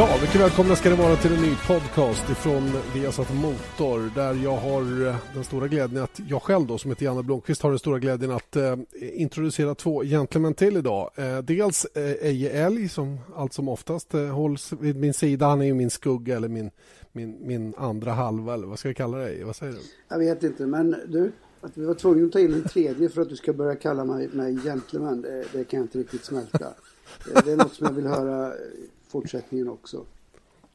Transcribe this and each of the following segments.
Ja, mycket välkomna ska ni vara till en ny podcast ifrån Viasat Motor där jag har eh, den stora glädjen att jag själv då som heter Janne Blomqvist har den stora glädjen att eh, introducera två gentlemän till idag. Eh, dels eh, Eje Älg som allt som oftast eh, hålls vid min sida. Han är ju min skugga eller min, min, min andra halva eller vad ska jag kalla dig? Vad säger du? Jag vet inte men du, att vi var tvungna att ta in en tredje för att du ska börja kalla mig, mig gentleman det, det kan jag inte riktigt smälta. Det, det är något som jag vill höra fortsättningen också.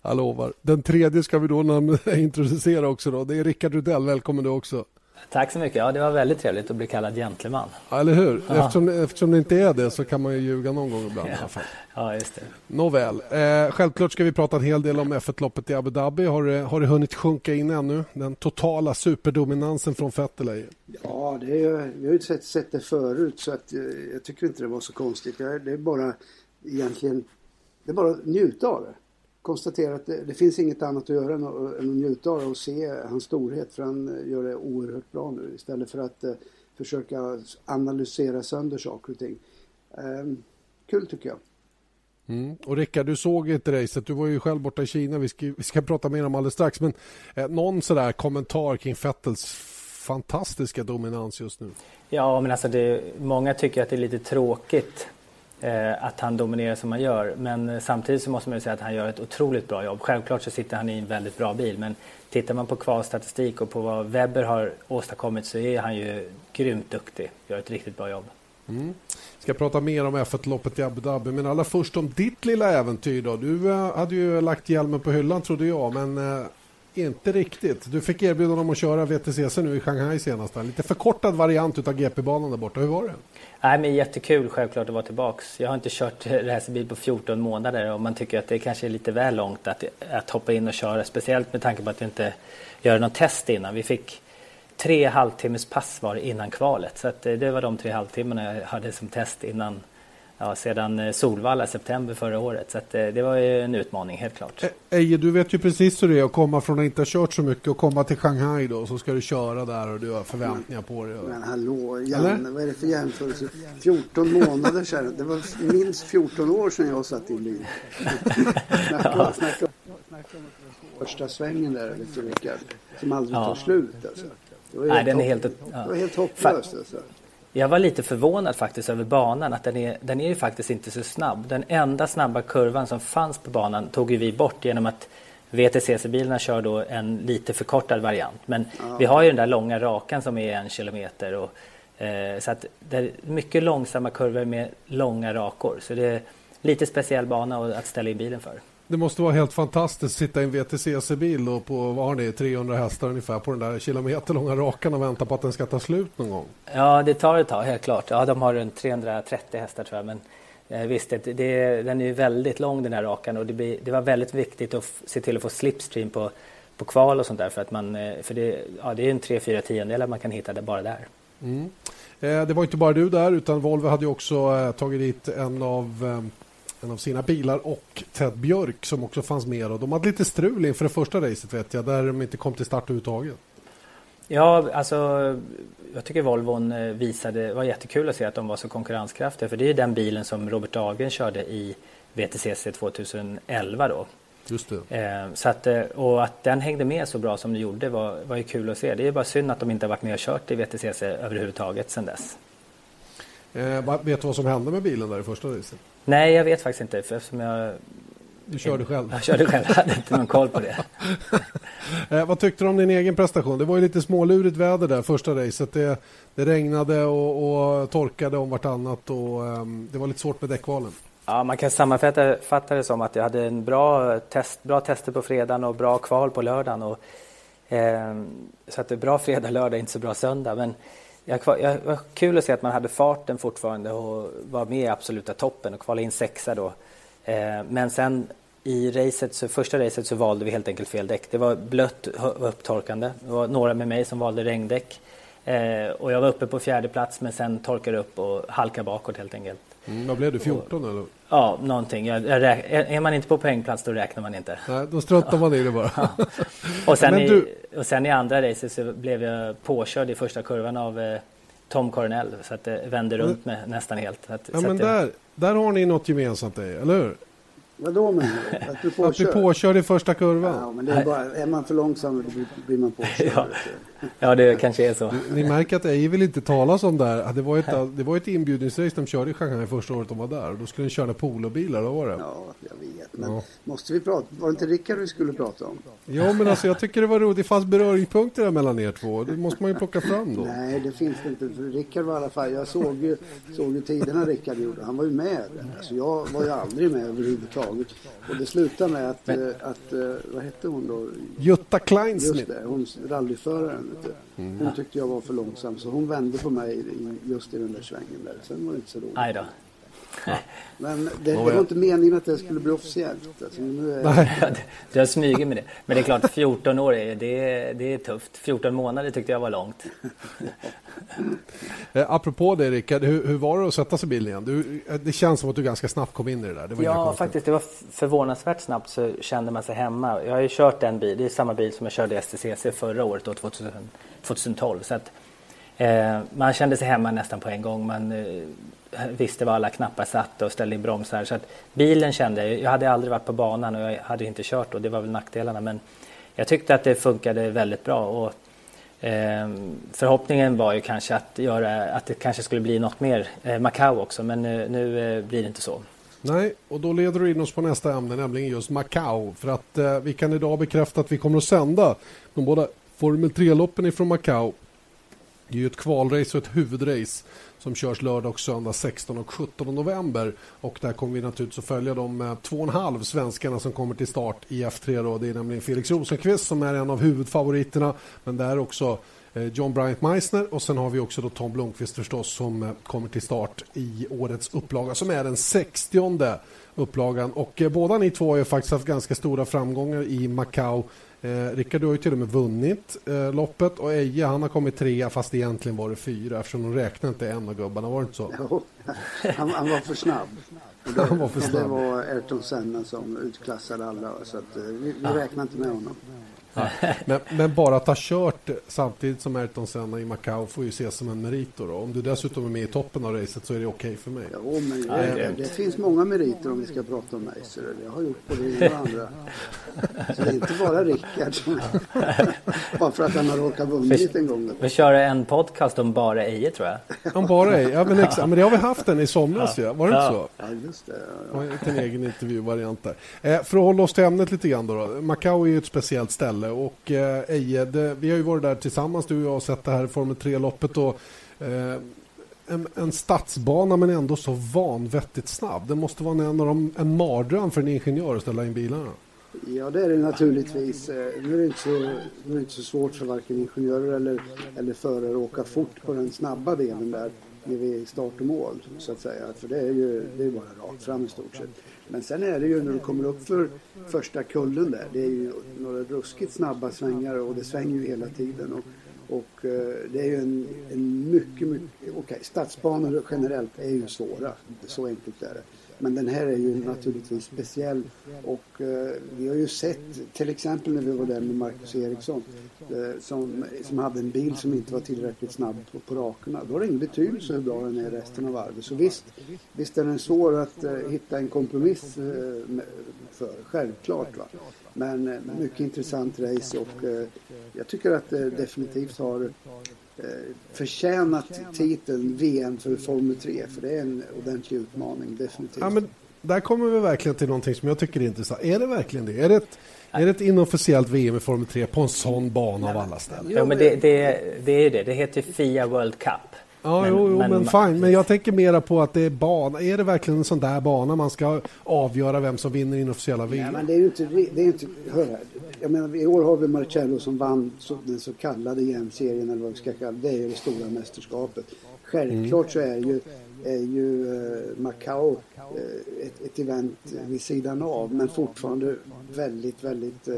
Jag lovar. Den tredje ska vi då introducera också. Då. Det är Rickard Rudell. Välkommen du också. Tack så mycket. Ja, det var väldigt trevligt att bli kallad gentleman. Ja, eller hur? Eftersom, eftersom det inte är det så kan man ju ljuga någon gång ibland. Ja, ja just det. Nåväl. Eh, självklart ska vi prata en hel del om F1-loppet i Abu Dhabi. Har det, har det hunnit sjunka in ännu? Den totala superdominansen från Vettel? Ja, det är, vi har ju sett, sett det förut så att, eh, jag tycker inte det var så konstigt. Det är bara egentligen det är bara att njuta av det. Konstatera att det, det finns inget annat att göra än att, än att njuta av det och se hans storhet för han gör det oerhört bra nu istället för att eh, försöka analysera sönder saker och ting. Eh, kul tycker jag. Mm. Och Rickard, du såg inte racet. Du var ju själv borta i Kina. Vi ska, vi ska prata mer om alldeles strax. Men eh, någon sådär kommentar kring Fettels fantastiska dominans just nu? Ja, men alltså det, många tycker att det är lite tråkigt Eh, Eh, att han dominerar som han gör. Men eh, samtidigt så måste man ju säga att han gör ett otroligt bra jobb. Självklart så sitter han i en väldigt bra bil men tittar man på kvalstatistik och på vad Webber har åstadkommit så är han ju grymt duktig. Gör ett riktigt bra jobb. Mm. Ska prata mer om F1-loppet i Abu Dhabi men allra först om ditt lilla äventyr då. Du eh, hade ju lagt hjälmen på hyllan trodde jag men inte riktigt. Du fick erbjudande om att köra VTCC nu i Shanghai senast. En Lite förkortad variant av GP-banan där borta. Hur var det? Nej, men jättekul självklart att vara tillbaks. Jag har inte kört racerbil på 14 månader och man tycker att det kanske är lite väl långt att, att hoppa in och köra. Speciellt med tanke på att vi inte gör något test innan. Vi fick tre halvtimmes pass var innan kvalet. Så eh, det var de tre halvtimmarna jag hade som test innan ja, sedan eh, Solvalla september förra året. Så att, eh, det var ju en utmaning helt klart. Eje, du vet ju precis hur det är att komma från att inte ha kört så mycket och komma till Shanghai då så ska du köra där och du har förväntningar på dig. Men hallå, Janne, vad är det för jämförelse? 14 månader sedan. Det var minst 14 år sedan jag satt i bil. snacka, snacka första svängen där, lite Rickard, som aldrig tar slut alltså. Det var helt, Nej, den är helt, ja. det var helt hopplöst alltså. Jag var lite förvånad faktiskt över banan, att den är, den är ju faktiskt inte så snabb. Den enda snabba kurvan som fanns på banan tog ju vi bort genom att VTCC-bilarna kör då en lite förkortad variant. Men ja. vi har ju den där långa rakan som är en kilometer. Och, eh, så att det är mycket långsamma kurvor med långa rakor. Så det är lite speciell bana att ställa in bilen för. Det måste vara helt fantastiskt att sitta i en VTCC-bil och på vad har ni, 300 hästar ungefär på den där kilometerlånga rakan och vänta på att den ska ta slut någon gång. Ja, det tar ett tag helt klart. Ja, de har runt 330 hästar tror jag. Men eh, visst, det, det, den är ju väldigt lång den här rakan och det, blir, det var väldigt viktigt att se till att få slipstream på, på kval och sånt där. För, att man, eh, för det, ja, det är en 3-4 tiondelar man kan hitta det bara där. Mm. Eh, det var inte bara du där utan Volvo hade också eh, tagit dit en av eh, en av sina bilar och Ted Björk som också fanns med. Och de hade lite strul inför det första racet vet jag, där de inte kom till start överhuvudtaget. Ja, alltså jag tycker Volvon eh, visade, det var jättekul att se att de var så konkurrenskraftiga för det är den bilen som Robert Dahlgren körde i VTCC 2011 då. Just det. Eh, så att, eh, och att den hängde med så bra som den gjorde var, var ju kul att se. Det är bara synd att de inte har varit med och kört i VTCC överhuvudtaget sedan dess. Eh, vet du vad som hände med bilen där i första racet? Nej, jag vet faktiskt inte. För eftersom jag... Du körde själv? Jag körde själv, jag hade inte någon koll på det. eh, vad tyckte du om din egen prestation? Det var ju lite smålurigt väder där första racet. Det, det regnade och, och, torkade om vartannat och um, det var lite svårt med däckvalen. Ja, man kan sammanfatta det som att jag hade en bra, test, bra tester på fredagen och bra kval på lördagen. Och, eh, så att det är bra fredag, lördag, inte så bra söndag. Men jag, jag, var kul att se att man hade farten fortfarande och var med i absoluta toppen och kvala in sexa då. Eh, men sen i racet, så, första racet så valde vi helt enkelt fel däck. Det var blött och upptorkande. Det var några med mig som valde regndäck. Eh, och jag var uppe på fjärde plats men sen torkade upp och halkade bakåt helt enkelt. Mm, vad blev du, 14 och, eller? Ja, någonting. Jag, jag räk, är man inte på poängplats då räknar man inte. Nej, då struntar man i det bara. Ja. Och, sen i, du... och sen i andra racet så blev jag påkörd i första kurvan av eh, Tom Coronel så att det vände runt med nästan helt. Att, ja, men det... där, där har ni något gemensamt, eller hur? Vadå menar du? Att du Att bli påkörd i första kurvan? Ja, men det är, bara, är man för långsam då blir man påkörd. ja. ja, det kanske är så. Ni märker att Eje vill inte talas om det här. Det var ett, det var ett inbjudningsrace de körde i Shanghai första året de var där. Då skulle de köra polobilar, vad var det? Ja, jag vet. Men ja. måste vi prata? Var det inte Rickard vi skulle prata om? Ja, men alltså jag tycker det var roligt. Det fanns beröringspunkter där mellan er två. Det måste man ju plocka fram då. Nej, det finns det inte. För Rickard var i alla fall... Jag såg ju, såg ju tiderna Rickard gjorde. Han var ju med. Alltså jag var ju aldrig med överhuvudtaget. Och det slutade med att, men... att, att vad hette hon då? Jutta Kleinsmith. Just det, hon rallyföraren. Mm. Hon tyckte jag var för långsam så hon vände på mig just i den där svängen där. Sen var det inte så roligt. Men det, det, var inte meningen att det skulle bli officiellt. Alltså, nu är... Du har smugit med det. Men det är klart, 14 år, är, det, det är tufft. 14 månader tyckte jag var långt. eh, apropå det Rickard, hur, hur, var det att sätta sig i bilen igen? Du, eh, det känns som att du ganska snabbt kom in i det där. Det ja, faktiskt. Det var förvånansvärt snabbt så kände man sig hemma. Jag har ju kört en bil, det är samma bil som jag körde i STCC förra året, då, 2000, 2012. Så att, eh, man kände sig hemma nästan på en gång. Man eh, visste var alla knappar satt och ställde in bromsar. Så att bilen kände jag, jag hade aldrig varit på banan och jag hade inte kört och det var väl nackdelarna. Men jag tyckte att det funkade väldigt bra. Och, eh, förhoppningen var ju kanske att, göra, att det kanske skulle bli något mer eh, Macau också men nu, nu eh, blir det inte så. Nej, och då leder du in oss på nästa ämne, nämligen just Macau. För att eh, vi kan idag bekräfta att vi kommer att sända de båda Formel 3-loppen ifrån Macau. Det är ju ett kvalrace och ett huvudrace som körs lördag och söndag 16 och 17 november. Och där kommer vi naturligtvis att följa de eh, två och en halv svenskarna som kommer till start i F3. Då. Det är nämligen Felix Rosenqvist som är en av huvudfavoriterna. Men där också eh, John Bryant Meissner och sen har vi också då Tom Blomqvist förstås som eh, kommer till start i årets upplaga som är den 60 upplagan. Och eh, båda ni två har ju faktiskt haft ganska stora framgångar i Macau Eh, Rickard, du har ju till och med vunnit eh, loppet och Eje han har kommit trea fast egentligen var det fyra eftersom de räknade inte en av gubbarna, var det inte så? Jo, han, han var för snabb. Det, han var för snabb. Det var Ayrton Senna som utklassade alla så att, eh, vi, vi räknade inte med honom. Men, men, bara att ha kört samtidigt som Ayrton Senna i Macau får ju ses som en merit. Då, Om du dessutom är med i toppen av racet så är det okej okay för mig. Jo, men det, det, det, finns många meriter om vi ska prata om mig. Så jag har gjort både det och andra. Så det är inte bara Rickard som... bara för att han har råkat vunnit en gång. Vi kör en podcast om bara Eje tror jag. Om bara Eje? Ja, men, exakt. men det har vi haft en i somras ja. Var det ja. inte så? Ja, just det. Ja, ja. En egen intervjuvariant där. Eh, för att hålla oss till ämnet lite grann då. då. Macau är ju ett speciellt ställe och eh, Eje, det, vi har ju varit där tillsammans du och jag och sett det här Formel 3-loppet och eh, en, en stadsbana men ändå så vanvettigt snabb. Det måste vara en, av de, en mardröm för en ingenjör att ställa in bilarna. Ja, det är det naturligtvis. Eh, nu är det inte så, nu är det inte så svårt för varken ingenjörer eller, eller förare att åka fort på den snabba delen där när vi är start och mål så att säga. För det är ju det är bara rakt fram i stort sett. Men sen är det ju när du kommer upp för första kullen där. Det är ju några ruskigt snabba svängar och det svänger ju hela tiden. Och, och eh, det är ju en, en mycket, mycket... Okej, okay, stadsbanor generellt är ju svåra. Så enkelt är det. Men den här är ju naturligtvis speciell och eh, vi har ju sett till exempel när vi var där med Marcus Eriksson eh, som, som hade en bil som inte var tillräckligt snabb på, på rakerna. Då har det ingen betydelse hur bra den är resten av varvet. Så visst, visst är den svår att eh, hitta en kompromiss eh, för, självklart. Va? Men eh, mycket intressant race och eh, jag tycker att det definitivt har förtjänat titeln VM för Formel 3 för det är en ordentlig utmaning definitivt. Ja, men där kommer vi verkligen till någonting som jag tycker är intressant. Är det verkligen det? Är det ett, är det ett inofficiellt VM i Formel 3 på en sån bana av alla ställen? Ja, men det, det, det är det. Det heter FIA World Cup. Ja, men, jo, jo, men, men fine. Men jag tänker mera på att det är bana. Är det verkligen en sån där bana man ska avgöra vem som vinner inofficiella VM? Nej, men det är ju inte... Det är inte hör här. Jag menar, i år har vi Marcello som vann den så kallade EM-serien eller vad vi ska kalla det. Det är det stora mästerskapet. Självklart mm. så är ju, är ju uh, Macau uh, ett, ett event vid sidan av men fortfarande väldigt, väldigt uh,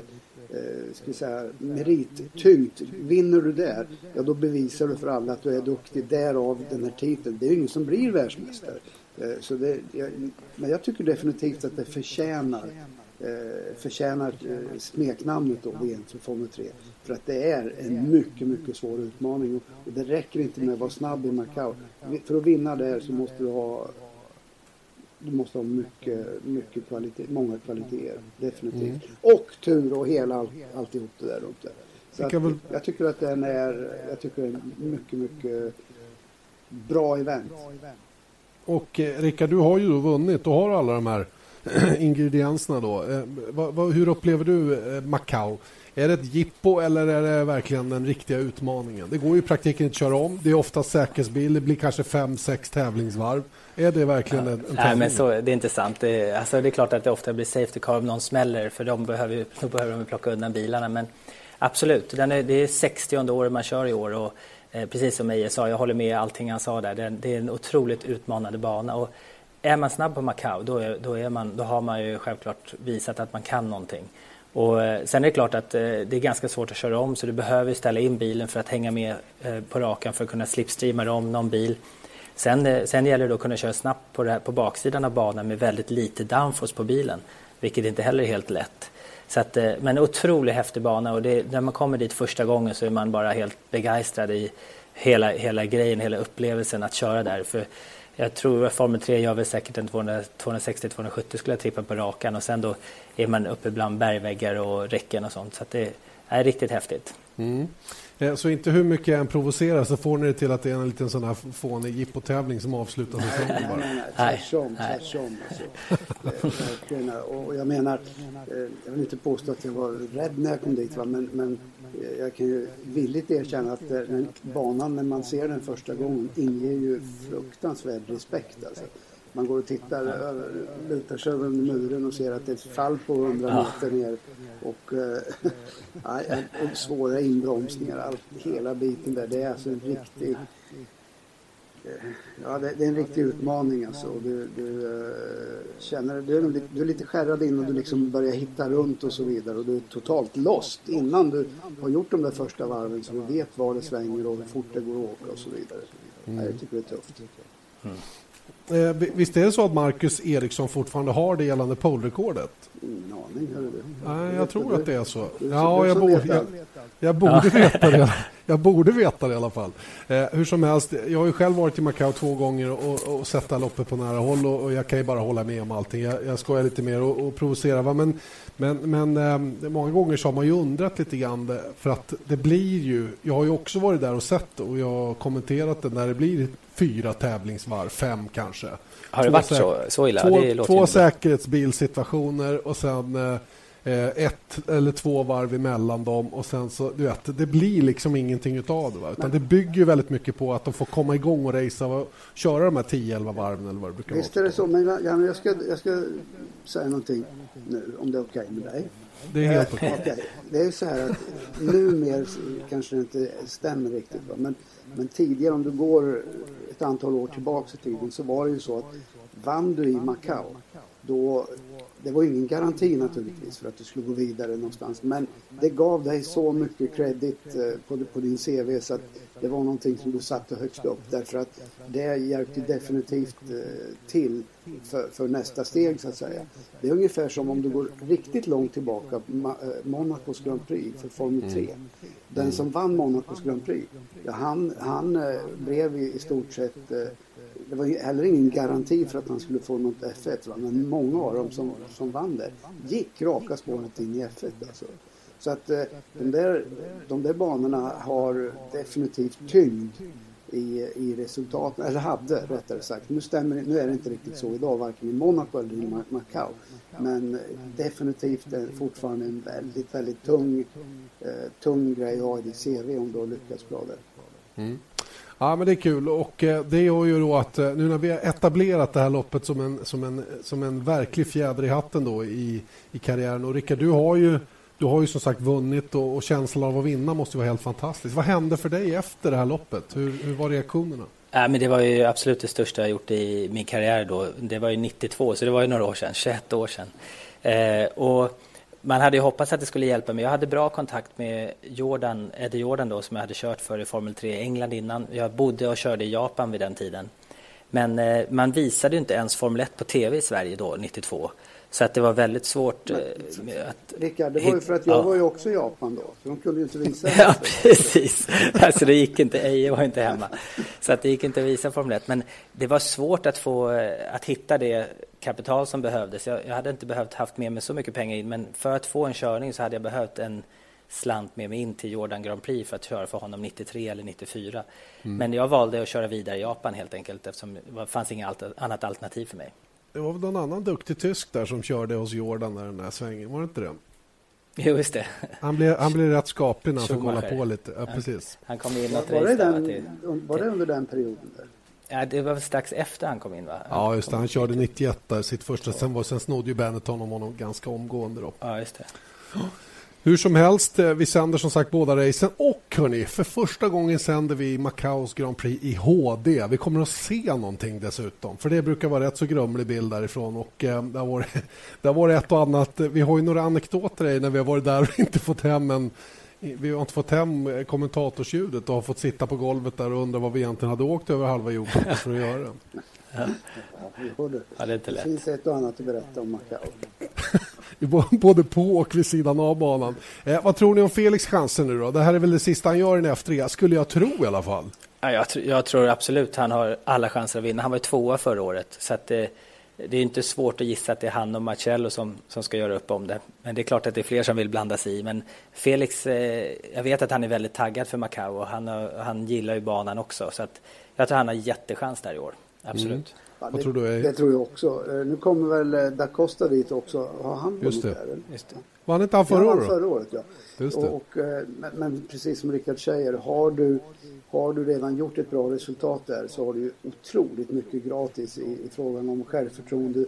eh, ska säga, merittyngt. Vinner du där, ja då bevisar du för alla att du är duktig. Därav den här titeln. Det är ju ingen som blir världsmästare. Eh, så det, jag, men jag tycker definitivt att det förtjänar eh, förtjänar eh, smeknamnet då, VM för Formel 3. För att det är en mycket, mycket svår utmaning. Och, och det räcker inte med att vara snabb i Macau. För att vinna där så måste du ha du måste ha mycket, mycket kvalitet, många kvaliteter. Definitivt. Mm. Och tur och hela all, alltihop det där runt det. Så att, väl... Jag tycker att den är, jag tycker det är mycket, mycket bra event. Och eh, Rickard, du har ju då vunnit och har alla de här ingredienserna då. Eh, va, va, hur upplever du eh, Macau? Är det ett jippo eller är det verkligen den riktiga utmaningen? Det går ju i praktiken inte att köra om. Det är ofta säkerhetsbil. Det blir kanske fem, sex tävlingsvarv. Är det verkligen ja. en, en Nej, men så, det är inte sant. Det är, alltså, det är klart att det ofta blir safety car om någon smäller för de behöver, då behöver de plocka undan bilarna. Men absolut, den är, det är 60 året man kör i år. Och, eh, precis som Eje sa, jag håller med allting han sa där. Det, det är en otroligt utmanande bana. Och, är man snabb på Macau då, är, då, är man, då har man ju självklart visat att man kan någonting. Och eh, sen är det klart att eh, det är ganska svårt att köra om så du behöver ställa in bilen för att hänga med eh, på rakan för att kunna slipstreama om någon bil. Sen, eh, sen gäller det att kunna köra snabbt på, här, på baksidan av banan med väldigt lite downforce på bilen, vilket inte heller är helt lätt. Så att, eh, men otroligt häftig bana och det, när man kommer dit första gången så är man bara helt begeistrad i hela, hela grejen, hela upplevelsen att köra där. För jag tror att Formel 3 gör väl säkert en 260-270 skulle jag tippa på rakan och sen då är man uppe bland bergväggar och räcken och sånt. Så det är riktigt häftigt. Mm. Eh, så inte hur mycket jag än provocerar så får ni det till att det är en liten sån här fånig jippotävling som avslutar säsongen bara? Nej, nej, tvärtom. tvärtom alltså. och jag menar, eh, jag vill inte påstå att jag var rädd när jag kom dit va? Men, men jag kan ju villigt erkänna att den banan när man ser den första gången inger ju fruktansvärd respekt alltså man går och tittar, över, lutar sig över muren och ser att det är ett fall på 100 meter ner och, äh, och svåra inbromsningar, allt, hela biten där. Det är alltså en riktig eh, Ja, det, det, är en riktig utmaning alltså. Du, du känner, du är, du är lite skärrad innan du liksom börjar hitta runt och så vidare och du är totalt lost innan du har gjort de där första varven så du vet var det svänger och hur fort det går att åka och så vidare. Mm. Jag tycker det är tufft. Mm. Eh, visst är det så att Marcus Eriksson fortfarande har det gällande polerekordet? Ingen aning. Hör du. Nej, jag tror att det är så. Ja, jag, borde, jag, jag borde veta det. Jag borde veta det i alla fall. Eh, hur som helst, jag har ju själv varit i Macau två gånger och, och sett loppet på nära håll och, och, jag kan ju bara hålla med om allting. Jag, jag skojar lite mer och, och provocerar. Va? Men, men, men eh, många gånger så har man ju undrat lite grann för att det blir ju, jag har ju också varit där och sett och jag har kommenterat det när det blir fyra tävlingsvarv, fem kanske. Har det två varit så, så illa? Två, två säkerhetsbilsituationer och sen eh, ett eller två varv emellan dem och sen så, du vet, det blir liksom ingenting utav det. Va? Utan det bygger ju väldigt mycket på att de får komma igång och racea och köra de här 10-11 varven eller vad det brukar Visst vara. är det så, men ja, jag, ska, jag ska säga någonting nu om det är okej okay med dig. Det är helt okej. Okay. okay. Det är så här att numera kanske det inte stämmer riktigt. Va? Men, men tidigare om du går ett antal år tillbaka i tiden så var det ju så att vann du i Macau då det var ingen garanti naturligtvis för att du skulle gå vidare någonstans men det gav dig så mycket credit eh, på, på din CV så att det var någonting som du satte högst upp därför att det hjälpte definitivt eh, till för, för, nästa steg så att säga. Det är ungefär som om du går riktigt långt tillbaka, eh, Monacos Grand Prix för Formel 3. Mm. Den som vann Monacos Grand Prix, ja, han, han blev i, i stort sett det var heller ingen garanti för att han skulle få något F1. Va? Men många av dem som, som vann där gick raka spåret in i F1. Alltså. Så att eh, de, där, de där banorna har definitivt tyngd i, i resultaten, eller hade rättare sagt. Nu, stämmer, nu är det inte riktigt så idag, varken i Monaco eller i Macau. Men definitivt är fortfarande en väldigt, väldigt tung, eh, tung grej att ha i ditt CV om du har lyckats bra där. Mm. Ja, men det är kul och eh, det gör ju då att eh, nu när vi har etablerat det här loppet som en, som en, som en verklig fjäder i hatten då i, i karriären och Rickard, du har ju du har ju som sagt vunnit och, och känslan av att vinna måste vara helt fantastisk. Vad hände för dig efter det här loppet? Hur, hur var reaktionerna? Ja, men det var ju absolut det största jag gjort i min karriär då. Det var ju 92, så det var ju några år sedan, 21 år sedan. Eh, och man hade ju hoppats att det skulle hjälpa mig. Jag hade bra kontakt med Jordan, Eddie Jordan då, som jag hade kört för i Formel 3 i England innan. Jag bodde och körde i Japan vid den tiden. Men eh, man visade inte ens Formel 1 på tv i Sverige då, 92. Så att det var väldigt svårt Men, eh, att... Rickard, det var ju för att jag ja. var ju också i Japan då. Så de kunde ju inte visa Ja, precis. Alltså det gick inte, Eje var inte hemma. Så att det gick inte att visa Formel 1. Men det var svårt att få, eh, att hitta det kapital som behövdes. Jag, jag, hade inte behövt haft med mig så mycket pengar in men för att få en körning så hade jag behövt en slant med mig in till Jordan Grand Prix för att köra för honom 93 eller 94. Mm. Men jag valde att köra vidare i Japan helt enkelt eftersom det fanns inget annat alternativ för mig. Det var väl någon annan duktig tysk där som körde hos Jordan där den där svängen, var det inte det? Jo, just det. Han blev, han blev rätt skaplig när han fick kolla på lite. Ja, precis. Han kom in något var, det den, till, var det under den perioden? Där? Ja, det var strax efter han kom in va? Ja, just det. Han körde 91 där, sitt första. Sen, var, sen snodde ju Benetton om honom ganska omgående då. Ja, just det. Hur som helst, eh, vi sänder som sagt båda racen och hörni, för första gången sänder vi Macaos Grand Prix i HD. Vi kommer att se någonting dessutom, för det brukar vara rätt så grumlig bild därifrån och eh, det, har varit, det har varit ett och annat. Vi har ju några anekdoter när vi har varit där och inte fått hem en vi har inte fått hem eh, kommentatorsljudet och har fått sitta på golvet där och undra vad vi egentligen hade åkt över halva jorden för att göra. Ja. Ja, det, är inte lätt. det finns ett och annat att berätta om Macao. Både på och vid sidan av banan. Eh, vad tror ni om Felix chanser nu då? Det här är väl det sista han gör i en F3, skulle jag tro i alla fall. Ja, jag, jag tror absolut han har alla chanser att vinna. Han var tvåa förra året. Så att det, det är inte svårt att gissa att det är han och Marcello som, som ska göra upp om det. Men det är klart att det är fler som vill blanda sig i. Men Felix, eh, jag vet att han är väldigt taggad för Macao och han, han gillar ju banan också. Så att jag tror han har jättechans där i år. Absolut. Mm. Ja, det, tror du? Det tror jag också. Eh, nu kommer väl eh, Da Costa dit också. Har han Just det. Där, Just det. Var han inte han förra året? förra året, ja. Just det. Och, och, eh, men, men precis som Rickard säger, har du, har du redan gjort ett bra resultat där så har du ju otroligt mycket gratis i, i frågan om självförtroende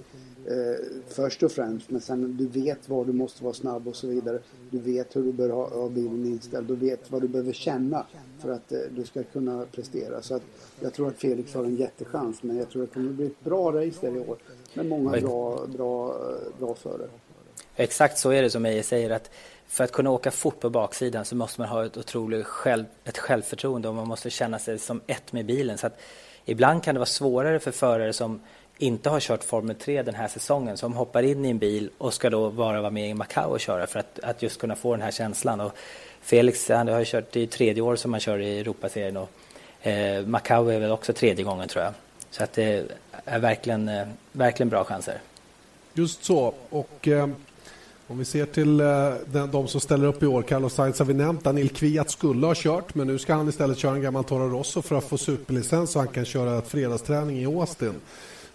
eh, först och främst. Men sen du vet var du måste vara snabb och så vidare. Du vet hur du bör ha, ha bilen inställd. Du vet vad du behöver känna för att eh, du ska kunna prestera. Så att jag tror att Felix har en jättechans. Men jag tror att det kommer bli ett bra race där i år. Med många bra, bra, bra förare. Exakt så är det som Eje säger. att för att kunna åka fort på baksidan så måste man ha ett otroligt själv, ett självförtroende och man måste känna sig som ett med bilen. Så att ibland kan det vara svårare för förare som inte har kört Formel 3 den här säsongen som hoppar in i en bil och ska då bara vara med i Macao och köra för att, att just kunna få den här känslan. Och Felix han har kört, det är tredje år som han kör i Europaserien och eh, Macao är väl också tredje gången tror jag. Så att det är verkligen, eh, verkligen bra chanser. Just så. Och eh, om vi ser till eh, den, de, de som ställer upp i år. Carlos Sainz har vi nämnt. Daniel Kviat skulle ha kört men nu ska han istället köra en gammal Toro Rosso för att få superlicens så han kan köra ett fredagsträning i Austin.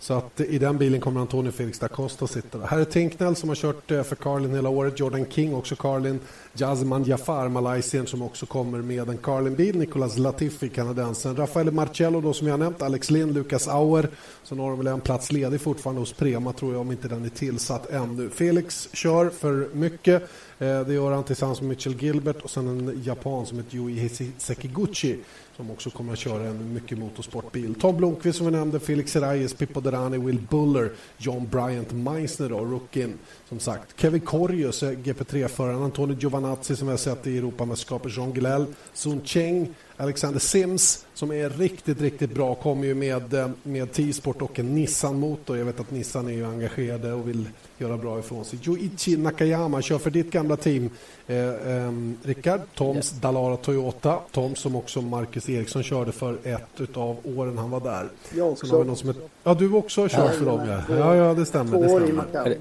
Så att i den bilen kommer Antonio Felix da Costa att sitta. Här är Tinknell som har kört eh, för Carlin hela året. Jordan King också Carlin. Jazman Jafar, Malaysien som också kommer med en Carlin-bil. Nicolas Latifi, kanadensen. Rafael Marcello då som jag nämnt. Alex Lind, Lucas Auer. Sen har de väl en plats ledig fortfarande hos Prema tror jag om inte den är tillsatt ännu. Felix kör för mycket. Eh, det gör han tillsammans med Mitchell Gilbert och sen en japan som heter Yui Sekiguchi som också kommer att köra en mycket motorsportbil. Tom Blomqvist som vi nämnde, Felix Reyes, Pippo Derani, Will Buller, John Bryant Meissner då, rookien som sagt. Kevin Korjus, GP3-föraren, Antonio Giovanazzi som vi har sett i Europamästerskapet, Jean Guilel, Sun Cheng, Alexander Sims som är riktigt, riktigt bra. Kommer ju med, eh, med T-sport och en Nissan-motor. Jag vet att Nissan är ju engagerade och vill göra bra ifrån sig. Joichi Nakayama kör för ditt gamla team, eh, eh, Rickard. Toms yes. Dalara Toyota. Tom som också Marcus Eriksson körde för ett av åren han var där. Jag också. någon som är, ja, du också har kört för dem, ja. Ja, ja det stämmer. Det stämmer.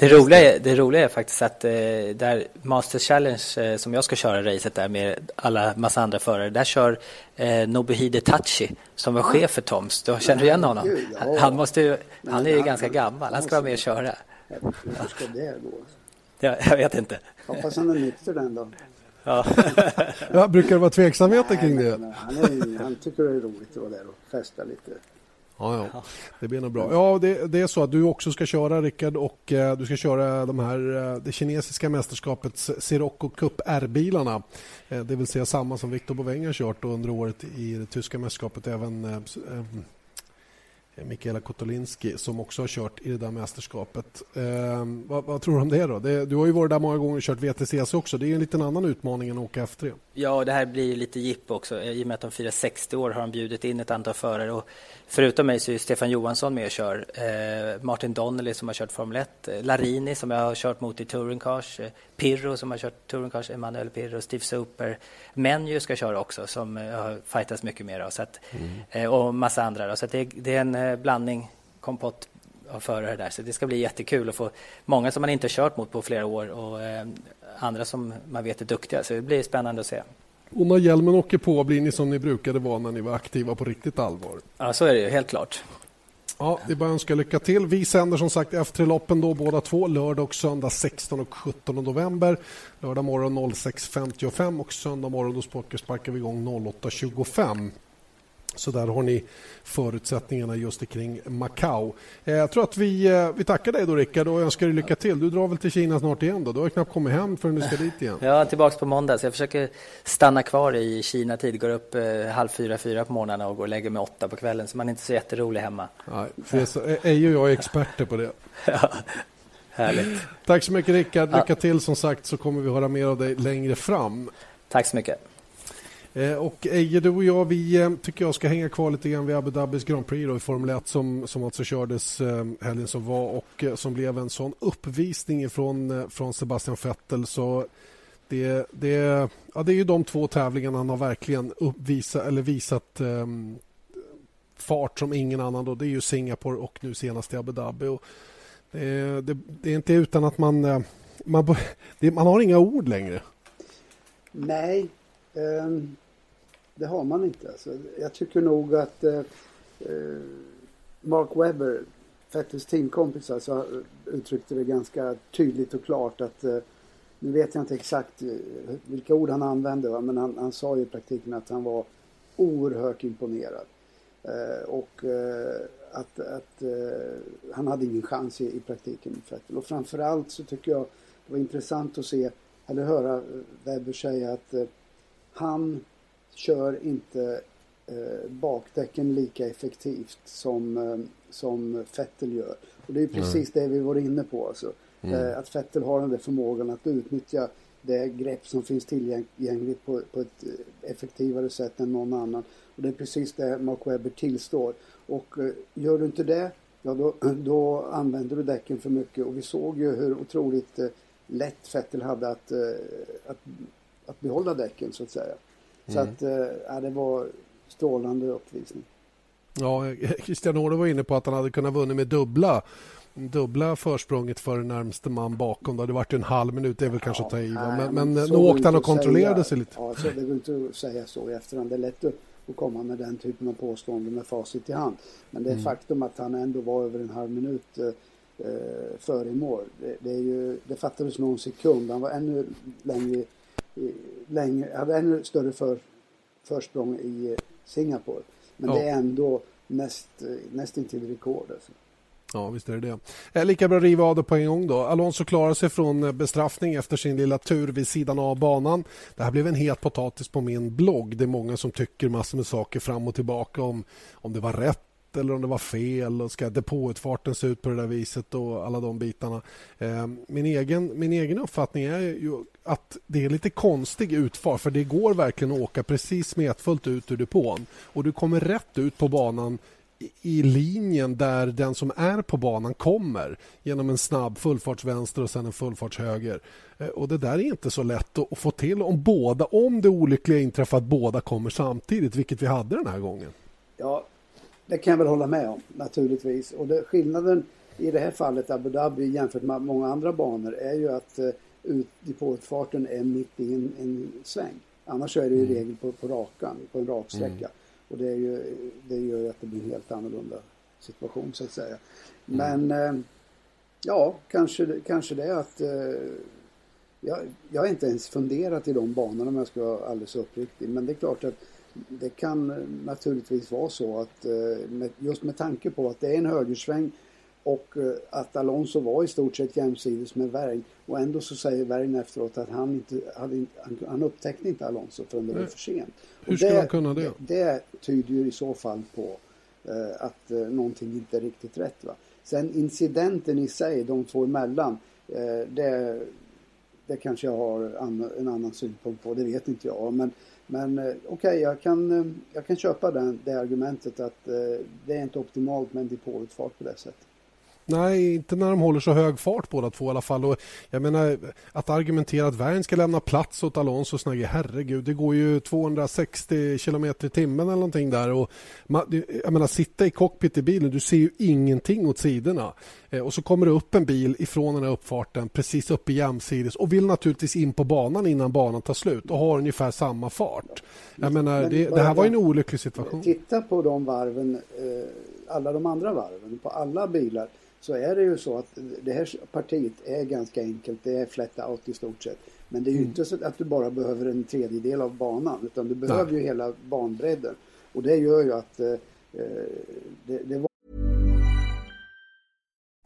Det roliga, är, det roliga är faktiskt att eh, där Master Challenge eh, som jag ska köra racet där med alla massa andra förare, där kör eh, Nobuhide Tachi som var chef för Toms. Du känner du igen honom? Han, han, måste ju, han är ju ganska gammal, han ska vara med och köra. Hur ska det gå? Ja, jag vet inte. Hoppas han är nykter den dagen. Ja. ja, brukar det vara tveksamheter kring det? Han, är, han tycker det är roligt att vara där och festa lite. Ja, ja. Det blir nog bra. Ja, det, det, är så att du också ska köra, Rickard, och eh, du ska köra de här, eh, det kinesiska mästerskapets Sirocco Cup R-bilarna. Eh, det vill säga samma som Victor Boveng har kört under året i det tyska mästerskapet. Även eh, eh, Mikaela Kotolinski som också har kört i det där mästerskapet. Eh, vad, vad, tror du om det? då? Det, du har ju varit där många gånger och kört VTCC också. Det är en liten annan utmaning än att åka F3. Ja, det här blir lite jipp också. I och med att de firar 60 år har de bjudit in ett antal förare. Och förutom mig så är Stefan Johansson med och kör. Eh, Martin Donnelly som har kört Formel 1. Eh, Larini som jag har kört mot i Touring Cars. Eh, Pirro som har kört Touring Cars. Emanuel Pirro, Steve Super. Menju ska köra också som jag har fightats mycket med. Då, så att, mm. eh, och massa andra. Då, så det, det, är en eh, blandning, kompott av förare där. Så det ska bli jättekul att få många som man inte kört mot på flera år och eh, andra som man vet är duktiga. Så det blir spännande att se. Och när hjälmen åker på blir ni som ni brukade vara när ni var aktiva på riktigt allvar? Ja, så är det ju, helt klart. Ja, det är bara att önska lycka till. Vi sänder som sagt F3-loppen då båda två, lördag och söndag 16 och 17 november. Lördag morgon 06.55 och söndag morgon då sparkar vi igång 08.25. Så där har ni förutsättningarna just kring Macau. Eh, jag tror att vi, eh, vi tackar dig då Rickard och önskar dig lycka till. Du drar väl till Kina snart igen då? Du har knappt kommit hem förrän du ska dit igen. Ja, tillbaks på måndag så jag försöker stanna kvar i Kina tid. Går upp eh, halv fyra, fyra på morgnarna och går och lägger mig åtta på kvällen så man är inte så jätterolig hemma. Nej, Eje och jag är experter på det. ja, härligt. Tack så mycket Rickard. Lycka till som sagt så kommer vi höra mer av dig längre fram. Tack så mycket. Eh, och Eje, du och jag, vi eh, tycker jag ska hänga kvar lite grann vid Abu Dhabis Grand Prix då, i Formel 1 som, som alltså kördes eh, helgen som var och som blev en sån uppvisning från, från Sebastian Vettel så det, det, ja, det är ju de två tävlingarna han har verkligen uppvisa, eller visat um, fart som ingen annan. Då. Det är ju Singapore och nu senast i Abu Dhabi. Och det, det, det är inte utan att man, man, man har inga ord längre. Nej, Ehm, det har man inte. Alltså, jag tycker nog att eh, eh Mark Webber, Fettels teamkompis, alltså, uttryckte det ganska tydligt och klart att eh, nu vet jag inte exakt eh, vilka ord han använde, va? men han, han, sa ju i praktiken att han var oerhört imponerad. Eh, och eh, att, att eh, han hade ingen chans i, i praktiken med Fettel. Och framförallt så tycker jag det var intressant att se, eller höra eh, Webber säga att han kör inte eh, bakdäcken lika effektivt som, eh, som Fettel gör. Och det är precis mm. det vi var inne på. Alltså. Mm. Eh, att Fettel har den där förmågan att utnyttja det grepp som finns tillgängligt på, på ett eh, effektivare sätt än någon annan. Och det är precis det Mark Webber tillstår. Och eh, gör du inte det, ja då, då använder du däcken för mycket. Och vi såg ju hur otroligt lätt Fettel hade att, att, att behålla däcken så att säga. Så mm. att, eh, ja, det var strålande uppvisning. Ja, Christian Åre var inne på att han hade kunnat vunnit med dubbla dubbla försprånget för närmaste man bakom. Det hade varit en halv minut, det är väl kanske att ta i. Men, men nu åkte han och kontrollerade säga, sig lite. Ja, så det går inte att säga så i efterhand. Det är lätt att, att komma med den typen av påståenden med facit i hand. Men det mm. faktum att han ändå var över en halv minut eh, eh före i mål. Det, det, är ju, det fattades någon sekund. Han var ännu längre längre, hade ännu större för, försprång i Singapore. Men ja. det är ändå näst, nästintill rekord. Alltså. Ja, visst är det det. Lika bra att riva av det på en gång då. Alonso klarar sig från eh, bestraffning efter sin lilla tur vid sidan av banan. Det här blev en het potatis på min blogg. Det är många som tycker massor med saker fram och tillbaka om, om det var rätt eller om det var fel och ska depåutfarten se ut på det där viset och alla de bitarna. Eh, min, egen, min egen uppfattning är ju att det är lite konstig utfart för det går verkligen att åka precis smetfullt ut ur depån och du kommer rätt ut på banan i linjen där den som är på banan kommer genom en snabb fullfartsvänster och sen en fullfartshöger. Eh, och det där är inte så lätt att få till om båda, om det olyckliga inträffar att båda kommer samtidigt, vilket vi hade den här gången. Ja, det kan jag väl hålla med om naturligtvis. Och det, skillnaden i det här fallet Abu Dhabi jämfört med många andra banor är ju att uh, ut, depåutfarten är mitt i en, en sväng. Annars är det i mm. regel på, på rakan, på en raksträcka. Mm. Och det, är ju, det gör ju att det blir en helt annorlunda situation så att säga. Mm. Men uh, ja, kanske, kanske det att uh, jag, jag har inte ens funderat i de banorna om jag ska vara alldeles uppriktig. Men det är klart att det kan naturligtvis vara så att eh, just med tanke på att det är en högersväng och eh, att Alonso var i stort sett jämsides med Werg och ändå så säger Werg efteråt att han inte han upptäckte inte Alonso förrän det var för sent. Hur ska han kunna det? Det tyder ju i så fall på eh, att någonting inte är riktigt rätt. Va? Sen incidenten i sig, de två emellan, det, det kanske jag har en annan synpunkt på, det vet inte jag. Men men eh, okej, okay, jag, kan, eh, jag kan köpa den, det argumentet att eh, det är inte optimalt med en depåutfart på det sättet. Nej, inte när de håller så hög fart båda två i alla fall. Och jag menar, att argumentera att Värn ska lämna plats åt Alonso och Snagge, herregud, det går ju 260 km i timmen eller någonting där. Och man, jag menar, sitta i cockpit i bilen, du ser ju ingenting åt sidorna. Eh, och så kommer det upp en bil ifrån den här uppfarten precis uppe i jämsides och vill naturligtvis in på banan innan banan tar slut och har ungefär samma fart. Jag menar, det, det här var en olycklig situation. Titta på de varven, eh, alla de andra varven på alla bilar så är det ju så att det här partiet är ganska enkelt. Det är flat out i stort sett. Men det är ju mm. inte så att du bara behöver en tredjedel av banan utan du behöver Nej. ju hela banbredden. Och det gör ju att eh, eh det, det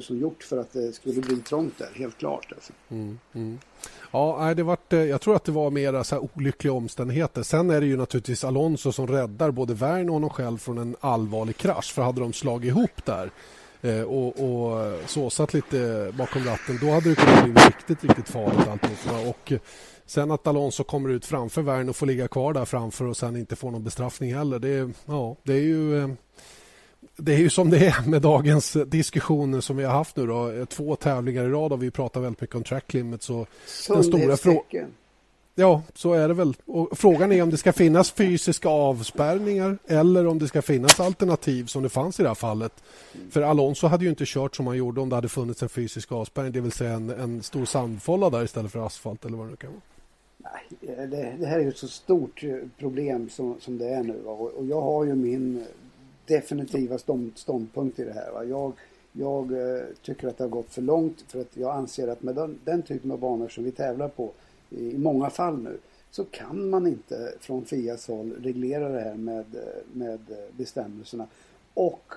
som gjort för att det skulle bli trångt där, helt klart. Alltså. Mm, mm. Ja, det vart, eh, jag tror att det var mera så olyckliga omständigheter. Sen är det ju naturligtvis Alonso som räddar både Wern och honom själv från en allvarlig krasch. För hade de slagit ihop där eh, och, och eh, såsat lite bakom ratten då hade det kunnat bli riktigt, riktigt farligt alltihopa. Och sen att Alonso kommer ut framför Wern och får ligga kvar där framför och sen inte får någon bestraffning heller. Det, ja, det är ju eh, det är ju som det är med dagens diskussioner som vi har haft nu. Då. Två tävlingar i rad har vi pratat väldigt mycket om track limits. Och den stora frågan Ja, så är det väl. Och frågan är om det ska finnas fysiska avspärrningar eller om det ska finnas alternativ som det fanns i det här fallet. För Alonso hade ju inte kört som han gjorde om det hade funnits en fysisk avspärrning, det vill säga en, en stor sandfålla där istället för asfalt eller vad det nu kan vara. Nej, det, det här är ju ett så stort problem som, som det är nu. Och, och jag har ju min definitiva ståndpunkt i det här. Va? Jag, jag eh, tycker att det har gått för långt för att jag anser att med den, den typen av banor som vi tävlar på i, många fall nu så kan man inte från Fias håll reglera det här med, eh, med eh, bestämmelserna och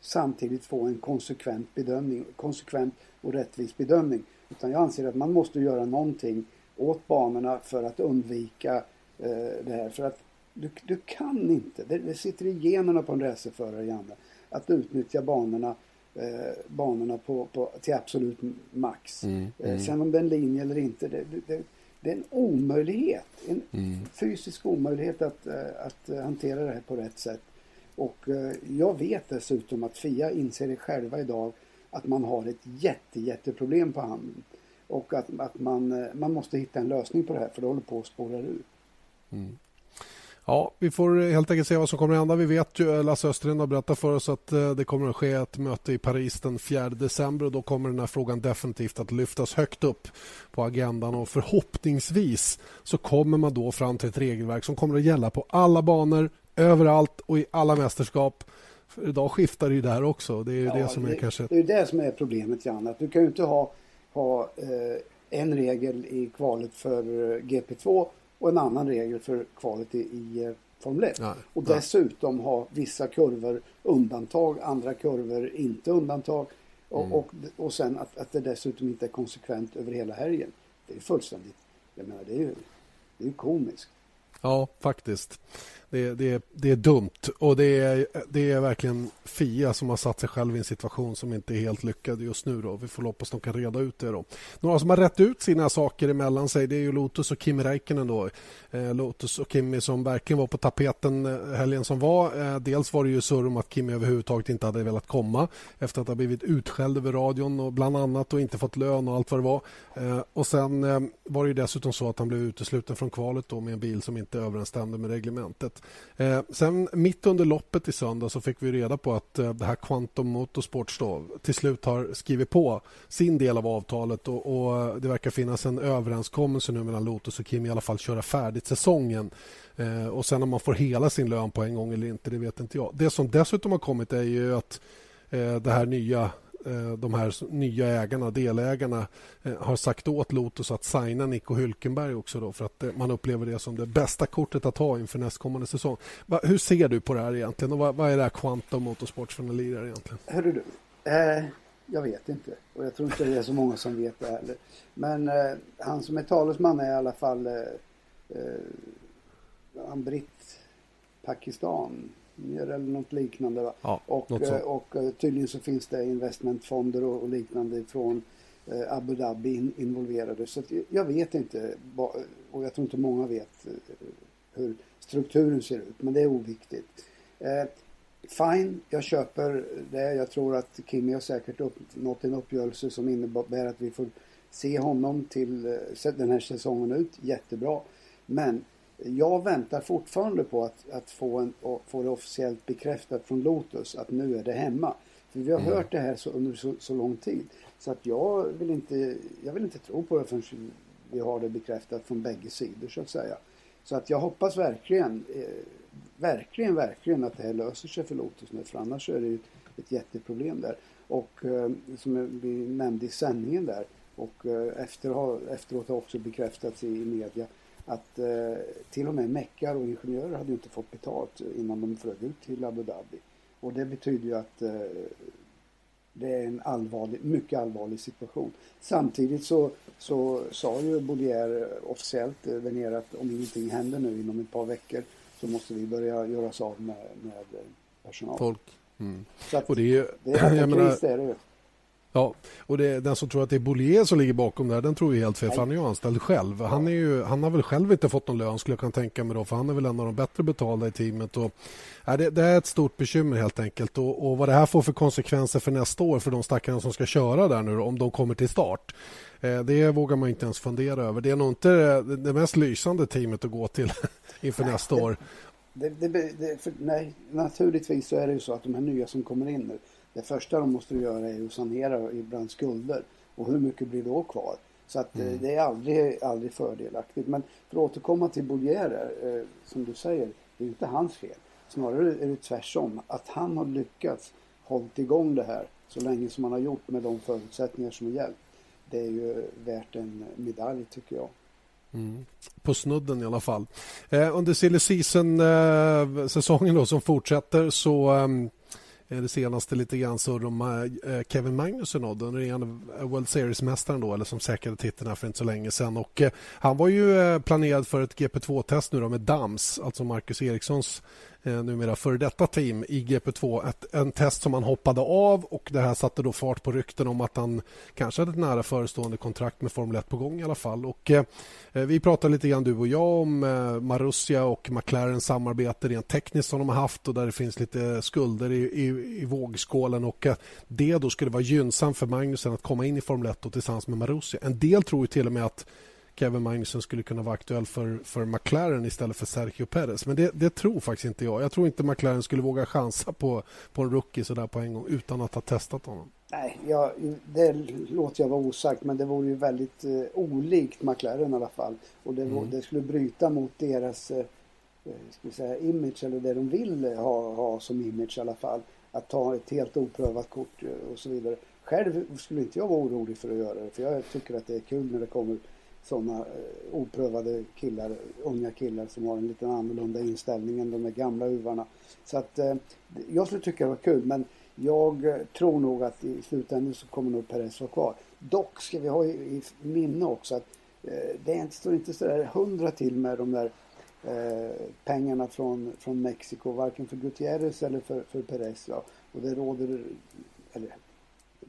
samtidigt få en konsekvent bedömning, konsekvent och rättvis bedömning. Utan jag anser att man måste göra någonting åt banorna för att undvika eh, det här. För att du, du kan inte, det, det sitter i generna på en racerförare Janne, att utnyttja banorna eh, banorna på, på, till absolut max. Mm, eh, mm. sen om det är en linje eller inte, det, det, det är en omöjlighet. En mm. fysisk omöjlighet att, eh, att hantera det här på rätt sätt. Och eh, jag vet dessutom att Fia inser det själva idag att man har ett jätte, jätteproblem på handen. Och att, att man, eh, man måste hitta en lösning på det här för det håller på att spåra ur. Ja, vi får helt enkelt se vad som kommer att hända. Vi vet ju, Lasse Österlind har berättat för oss att eh, det kommer att ske ett möte i Paris den 4 december och då kommer den här frågan definitivt att lyftas högt upp på agendan och förhoppningsvis så kommer man då fram till ett regelverk som kommer att gälla på alla banor, överallt och i alla mästerskap. För idag skiftar det ju där också. Det är ja, det som är det, kanske... Det är det som är problemet, Jan. Att du kan ju inte ha, ha eh, en regel i kvalet för eh, GP2 och en annan regel för kvalet i, i eh, Formel 1. Nej, och dessutom nej. ha vissa kurvor undantag, andra kurvor inte undantag. Och, mm. och, och sen att, att det dessutom inte är konsekvent över hela helgen. Det är fullständigt, jag menar det är ju, det är ju komiskt. Ja, faktiskt. Det, det, det är dumt och det är, det är verkligen Fia som har satt sig själv i en situation som inte är helt lyckad just nu. Då. Vi får hoppas de kan reda ut det. Då. Några som har rätt ut sina saker emellan sig det är ju Lotus och Kimi Räikkönen. Då. Eh, Lotus och Kimi som verkligen var på tapeten eh, helgen som var. Eh, dels var det ju surr om att Kimi överhuvudtaget inte hade velat komma efter att ha blivit utskälld över radion och bland annat och inte fått lön och allt vad det var. Eh, och sen eh, var det ju dessutom så att han blev utesluten från kvalet då med en bil som inte överensstämde med reglementet. Eh, sen mitt under loppet i söndag så fick vi reda på att eh, det här Quantum Motorsports då, till slut har skrivit på sin del av avtalet och, och, eh, det verkar finnas en överenskommelse nu mellan Lotus och Kim i alla fall köra färdigt säsongen. Eh, och sen om man får hela sin lön på en gång eller inte, det vet inte jag. Det som dessutom har kommit är ju att eh, det här nya Eh, de här nya ägarna, delägarna, eh, har sagt åt Lotus att signa Nico Hülkenberg också då för att eh, man upplever det som det bästa kortet att ha inför nästkommande säsong. Hur ser du på det här egentligen och vad, är det här Quantum Motorsports för en lirare egentligen? Hörru du, eh, jag vet inte och jag tror inte det är så många som vet det heller. Men eh, han som är talesman är i alla fall eh, han britt Pakistan eller något liknande. Va? Ja, och, något eh, och eh, tydligen så finns det investmentfonder och, och liknande från eh, Abu Dhabi involverade. Så jag vet inte och jag tror inte många vet hur strukturen ser ut. Men det är oviktigt. Fine, jag köper det. Jag tror att Kimi har säkert uppnått en uppgörelse som innebär att vi får se honom till den här säsongen ut. Jättebra. Men jag väntar fortfarande på att, att få, en, få det officiellt bekräftat från Lotus att nu är det hemma. För vi har mm. hört det här så, under så, så, lång tid. Så att jag vill, inte, jag vill inte tro på det förrän vi har det bekräftat från bägge sidor så att säga. Så att jag hoppas verkligen, eh, verkligen, verkligen att det här löser sig för Lotus nu. För annars är det ju ett jätteproblem där. Och eh, som vi nämnde i sändningen där och eh, efter, efteråt har också bekräftats i, i media att eh, till och med meckar och ingenjörer hade inte fått betalt innan de flög ut till Abu Dhabi. Och det betyder ju att eh, det är en allvarlig, mycket allvarlig situation. Samtidigt så, så sa ju Bolier officiellt eh, där nere att om ingenting händer nu inom ett par veckor så måste vi börja göra oss av med, med eh, personal. Folk. Mm. Så att och det är ju, det är jag menar, det är det ju. Ja, och det, den som tror att det är Bollier som ligger bakom där, den tror ju helt fel. För han är ju anställd själv. Han, är ju, han har väl själv inte fått någon lön skulle jag kunna tänka mig då. För han är väl en av de bättre betalda i teamet. Och, ja, det, det är ett stort bekymmer helt enkelt. Och, och, vad det här får för konsekvenser för nästa år för de stackarna som ska köra där nu om de kommer till start. Eh, det vågar man inte ens fundera över. Det är nog inte det, det mest lysande teamet att gå till inför nästa år. Det, det, det, nej, naturligtvis så är det ju så att de här nya som kommer in nu det första de måste göra är att sanera ibland skulder. Och hur mycket blir då kvar? Så att eh, mm. det är aldrig, aldrig fördelaktigt. Men för att återkomma till Bollier, eh, som du säger, det är inte hans fel. Snarare är det tvärsom. Att han har lyckats hållit igång det här så länge som han har gjort med de förutsättningar som har gällt. Det är ju värt en medalj tycker jag. Mm. På snudden i alla fall. Eh, under silly season-säsongen eh, som fortsätter så eh, det senaste lite grann surr om eh, Kevin Magnusson då, den regerande World Series-mästaren då, eller som säkrade titeln för inte så länge sedan. Och, eh, han var ju eh, planerad för ett GP2-test nu då med Dams, alltså Marcus Erikssons eh, numera före detta team i GP2. Ett, en test som han hoppade av och det här satte då fart på rykten om att han kanske hade ett nära förestående kontrakt med Formel 1 på gång i alla fall. Och, eh, eh vi pratade lite grann du och jag om eh, Marussia och McLarens samarbete rent tekniskt som de har haft och där det finns lite skulder i, i, i vågskålen och eh, det då skulle vara gynnsamt för Magnusen att komma in i Formel 1 och tillsammans med Marussia. En del tror ju till och med att Kevin Magnusson skulle kunna vara aktuell för, för McLaren istället för Sergio Perez. Men det, det, tror faktiskt inte jag. Jag tror inte McLaren skulle våga chansa på, på en rookie sådär på en gång utan att ha testat honom. Nej, ja, det låter jag vara osagt men det vore ju väldigt eh, olikt McLaren i alla fall. Och det, mm. det skulle bryta mot deras eh, eh, ska säga, image eller det de vill ha, ha som image i alla fall. Att ta ett helt oprövat kort eh, och så vidare. Själv skulle inte jag vara orolig för att göra det för jag tycker att det är kul när det kommer sådana eh, oprövade killar, unga killar som har en lite annorlunda inställning än de där gamla uvarna. Så att eh, jag skulle tycka det var kul men jag eh, tror nog att i slutändan så kommer nog Perez vara kvar. Dock ska vi ha i, i minne också att eh, det står inte sådär hundra till med de där eh, pengarna från, från Mexiko, varken för Gutierrez eller för, för Perez. Ja. Och det råder, eller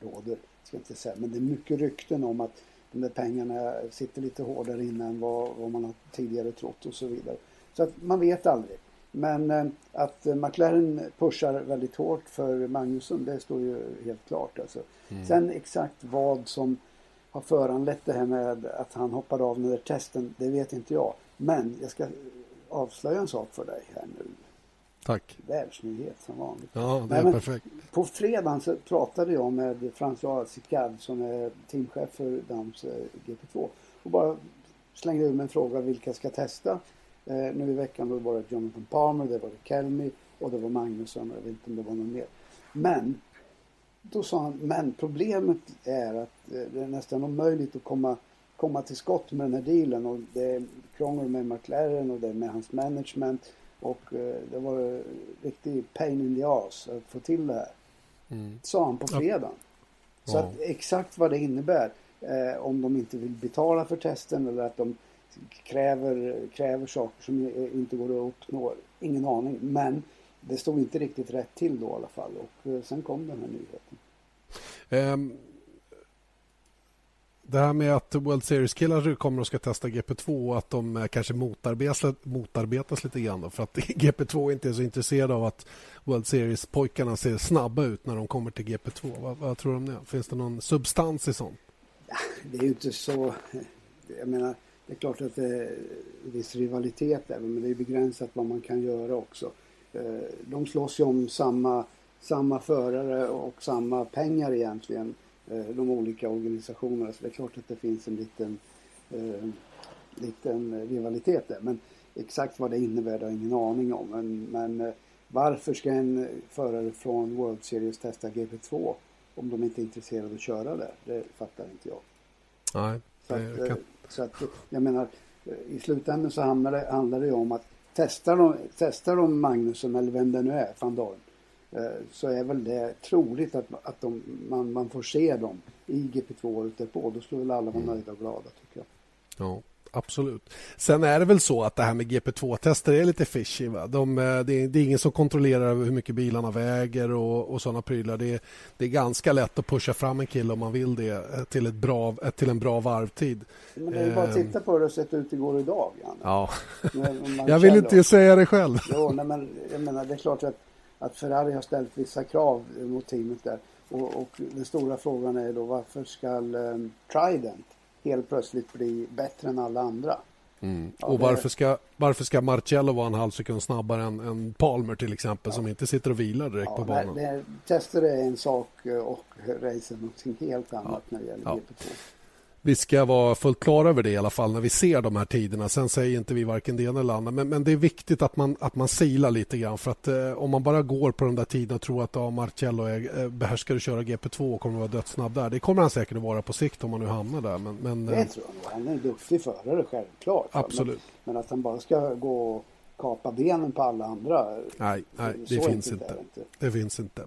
råder, ska jag inte säga, men det är mycket rykten om att de där pengarna sitter lite hårdare inne än vad, vad man har tidigare trott och så vidare. Så att man vet aldrig. Men eh, att McLaren pushar väldigt hårt för Magnusson det står ju helt klart. Alltså. Mm. Sen exakt vad som har föranlett det här med att han hoppade av den där testen, det vet inte jag. Men jag ska avslöja en sak för dig här nu. Tack. Världsnyhet som vanligt. Ja, det är Nej, perfekt. På fredagen så pratade jag med François Sicard som är teamchef för Dams eh, GP2 och bara slängde ur mig en fråga vilka ska testa. Eh, nu i veckan då var det Jonathan Palmer, det var det Kelmy och det var Magnusson och jag vet inte om det var någon mer. Men då sa han, men problemet är att eh, det är nästan omöjligt att komma, komma till skott med den här dealen och det är krångel med McLaren och det är med hans management och eh, det var riktig pain in the ass att få till det här. Mm. Sa han på fredagen. Ja. Så att exakt vad det innebär eh, om de inte vill betala för testen eller att de kräver, kräver saker som inte går att uppnå. Ingen aning. Men det stod inte riktigt rätt till då i alla fall och eh, sen kom den här nyheten. Um, det här med att World Series-killar kommer och ska testa GP2 och att de eh, kanske motarbetas, motarbetas lite grann då, för att GP2 inte är så intresserade av att World Series-pojkarna ser snabba ut när de kommer till GP2. Vad, vad tror du om det? Finns det någon substans i sånt? Det är ju inte så... Eh, jag menar, det är klart att det är viss rivalitet där, men det är begränsat vad man kan göra också. Eh, de slåss ju om samma, samma förare och samma pengar egentligen, de olika organisationerna. Så det är klart att det finns en liten, eh, liten rivalitet där. Men exakt vad det innebär det har jag ingen aning om. Men, men varför ska en förare från World Series testa GP2 om de inte är intresserade av att köra det? Det fattar inte jag. Nej, så att, kan... så att, jag menar, i slutändan så handlar det, handlar det om att testar de, testar de Magnusson eller vem det nu är, van Dorn, eh, så är väl det troligt att, att de, man, man får se dem i GP2 året därpå. Då skulle väl alla vara nöjda och glada tycker jag. Ja absolut. Sen är det väl så att det här med GP2-tester är lite fishy. Va? De, eh, det, är, det, är, ingen som kontrollerar hur mycket bilarna väger och, och sådana prylar. Det är, det är ganska lätt att pusha fram en kille om man vill det eh, till, ett bra, eh, till en bra varvtid. Men det är bara att titta på hur det har sett ut igår och idag. Janne. Ja, jag vill inte säga det själv. Jo, nej, men, jag menar, det är klart att, att Ferrari har ställt vissa krav mot teamet där. Och, och den stora frågan är då varför ska um, Trident helt plötsligt bli bättre än alla andra. Mm. Ja, och varför ska, varför ska Marcello vara en halv sekund snabbare än, än Palmer till exempel ja. som inte sitter och vilar direkt ja, på banan? Det, tester är en sak och race är någonting helt annat när det gäller GP2 vi ska vara fullt klara över det i alla fall när vi ser de här tiderna. Sen säger inte vi varken det ena eller andra. Men, men det är viktigt att man, att man silar lite grann. För att eh, om man bara går på de där tiderna och tror att ja, Marcello är, eh, behärskar att köra GP2 och kommer att vara dödssnabb där. Det kommer han säkert att vara på sikt om man nu hamnar där. Men, men, det tror jag. Han är en duktig förare självklart. Absolut. Men, men att han bara ska gå och kapa benen på alla andra. Nej, nej det finns inte. inte. Det finns inte.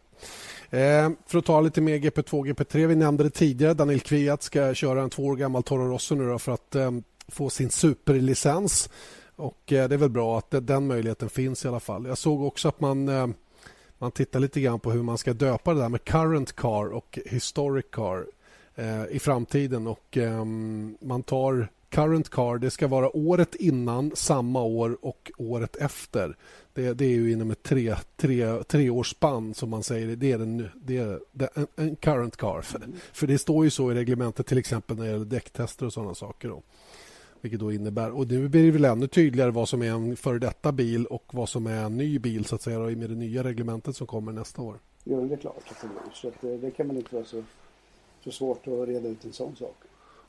Eh, för att ta lite mer GP2 GP3. Vi nämnde det tidigare. Daniel Kviat ska köra en två år gammal Toro Rosso nu för att eh, få sin superlicens. Och eh, det är väl bra att den möjligheten finns i alla fall. Jag såg också att man eh, man tittar lite grann på hur man ska döpa det där med current car och historic car eh, i framtiden. och ehm, Man tar current car, det ska vara året innan, samma år och året efter. Det, det är ju inom ett tre, tre, treårsspann som man säger. Det är, en, det är en, en current car. För, för det står ju så i reglementet till exempel när det gäller däcktester och sådana saker. Då. Vilket då innebär, och nu blir det väl ännu tydligare vad som är en före detta bil och vad som är en ny bil så att säga med det nya reglementet som kommer nästa år. Jo, det är klart att det blir. Så att, eh, det kan man inte vara så, så svårt att reda ut en sån sak.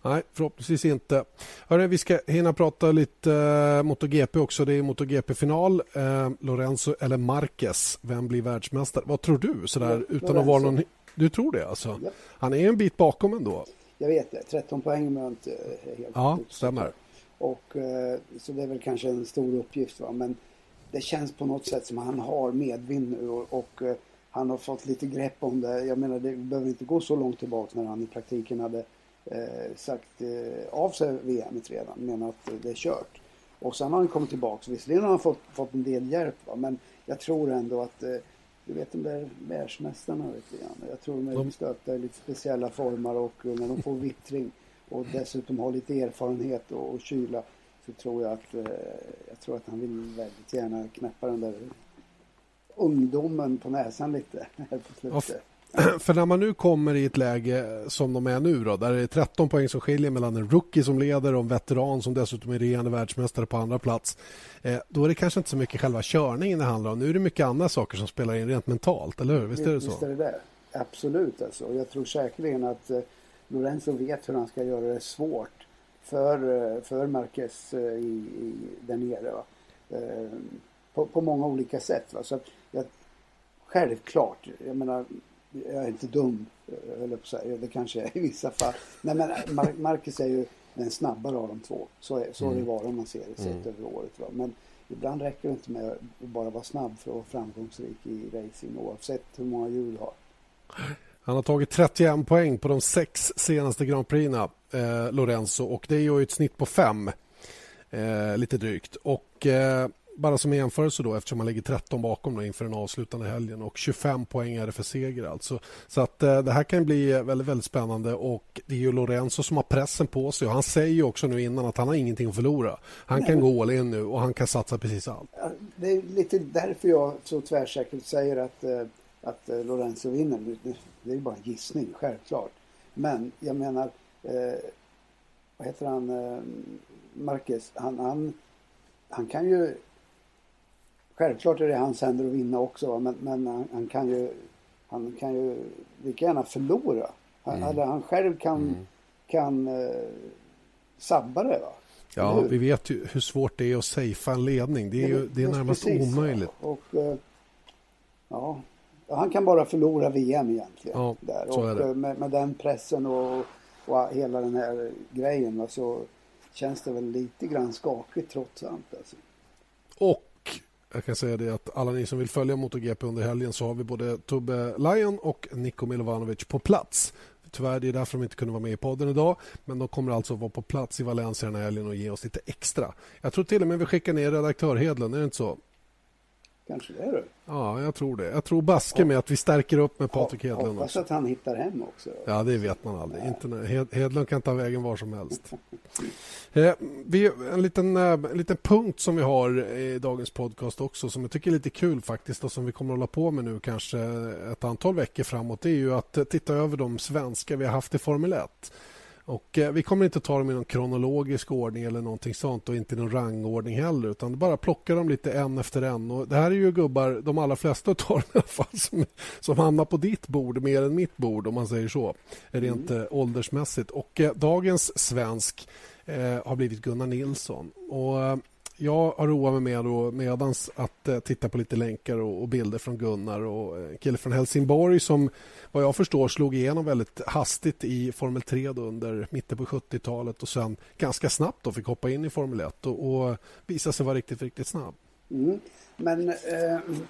Nej, förhoppningsvis inte. Hörrni, vi ska hinna prata lite uh, MotoGP också. Det är MotoGP-final. Uh, Lorenzo eller Marquez, vem blir världsmästare? Vad tror du? Sådär, utan att vara någon... Du tror det alltså? Ja. Han är en bit bakom ändå. Jag vet det. 13 poäng om jag inte helt Ja, stämmer. Och, uh, så det är väl kanske en stor uppgift. Va? Men det känns på något sätt som att han har medvind nu och, och han har fått lite grepp om det. Jag menar, det behöver inte gå så långt tillbaka när han i praktiken hade eh, sagt eh, av sig VM redan, menar att det är kört. Och sen har han kommit tillbaka. Visserligen har han fått, fått en del hjälp, va? men jag tror ändå att eh, du vet de där världsmästarna lite grann. Jag tror de är stöpta i lite speciella former och när de får vittring och dessutom har lite erfarenhet och, och kyla så tror jag att eh, jag tror att han vill väldigt gärna knäppa den där ungdomen på näsan lite här på slutet. För när man nu kommer i ett läge som de är nu då, där det är 13 poäng som skiljer mellan en rookie som leder och en veteran som dessutom är regerande världsmästare på andra plats. Eh, då är det kanske inte så mycket själva körningen det handlar om. Nu är det mycket andra saker som spelar in rent mentalt, eller hur? Visst är det så? Visst är det det. Absolut alltså. Jag tror säkerligen att eh, Lorenzo vet hur han ska göra det svårt för, eh, för Marquez i, i, där nere. På, på många olika sätt. Va? Så att, jag, självklart, jag menar jag är inte dum, höll jag på att säga. Det kanske är i vissa fall. Nej, men Mar Marcus är ju den snabbare av de två. Så, är, så har det varit om man ser det sett Mm. över året. Va? Men ibland räcker det inte med att bara vara snabb för att vara framgångsrik i racing oavsett hur många hjul du har. Han har tagit 31 poäng på de sex senaste Grand Prixna, eh, Lorenzo, och det är ju ett snitt på fem, eh, lite drygt. Och eh, bara som jämförelse då, eftersom han ligger 13 bakom då inför den avslutande helgen och 25 poäng är det för seger alltså. Så att eh, det här kan bli väldigt, väldigt spännande och det är ju Lorenzo som har pressen på sig och han säger ju också nu innan att han har ingenting att förlora. Han kan gå all in nu och han kan satsa precis allt. Det är lite därför jag så tvärsäkert säger att, eh, att eh, Lorenzo vinner. Det- är ju bara en gissning, självklart. Men jag menar, vad heter han, Marquez, han, han, han kan ju, självklart är det hans händer att vinna också, men, men han, han kan ju, han kan ju lika gärna förlora. Han, Eller han själv kan, kan eh, sabba det. Va? Ja, vi vet ju hur svårt det är att safea en ledning. Det är, ju, det är närmast precis, omöjligt. ja. Och, eh, ja, han kan bara förlora VM egentligen. Ja, där. och eh, Med, med den pressen och, och hela den här grejen va, så känns det väl lite grann skakigt trots allt. Alltså. Och jag kan säga det att alla ni som vill följa MotoGP under helgen så har vi både Tobbe Lion och Niko Milovanovic på plats. Tyvärr, det är därför de inte kunde vara med i podden idag. Men de kommer alltså vara på plats i Valencia den här helgen och ge oss lite extra. Jag tror till och med vi skickar ner redaktör Hedlund, är det inte så? Kanske det du. Ja, jag tror det. Jag tror baske med att vi stärker upp med Patrik Hedlund Hoppas också. att han hittar hem också. Ja, det vet man aldrig. Inte Hed- Hedlund kan ta vägen var som helst. Eh, vi, en, liten, eh, en liten punkt som vi har i dagens podcast också som jag tycker är lite kul faktiskt och som vi kommer att hålla på med nu kanske ett antal veckor framåt det är ju att titta över de svenska vi har haft i Formel 1. Och eh, vi kommer inte ta dem i någon kronologisk ordning eller någonting sånt och inte i någon rangordning heller utan bara plocka dem lite en efter en. Och det här är ju gubbar, de allra flesta tar dem i alla fall som, som hamnar på ditt bord mer än mitt bord om man säger så, rent eh, åldersmässigt. Och eh, dagens svensk eh, har blivit Gunnar Nilsson. Och, eh, jag har roat mig med då, medans att eh, titta på lite länkar och, och bilder från Gunnar och eh, kille från Helsingborg som vad jag förstår slog igenom väldigt hastigt i Formel 3 då under mitten på 70-talet och sen ganska snabbt då fick hoppa in i Formel 1 och, och visa sig vara riktigt, riktigt snabb. Mm. Men eh,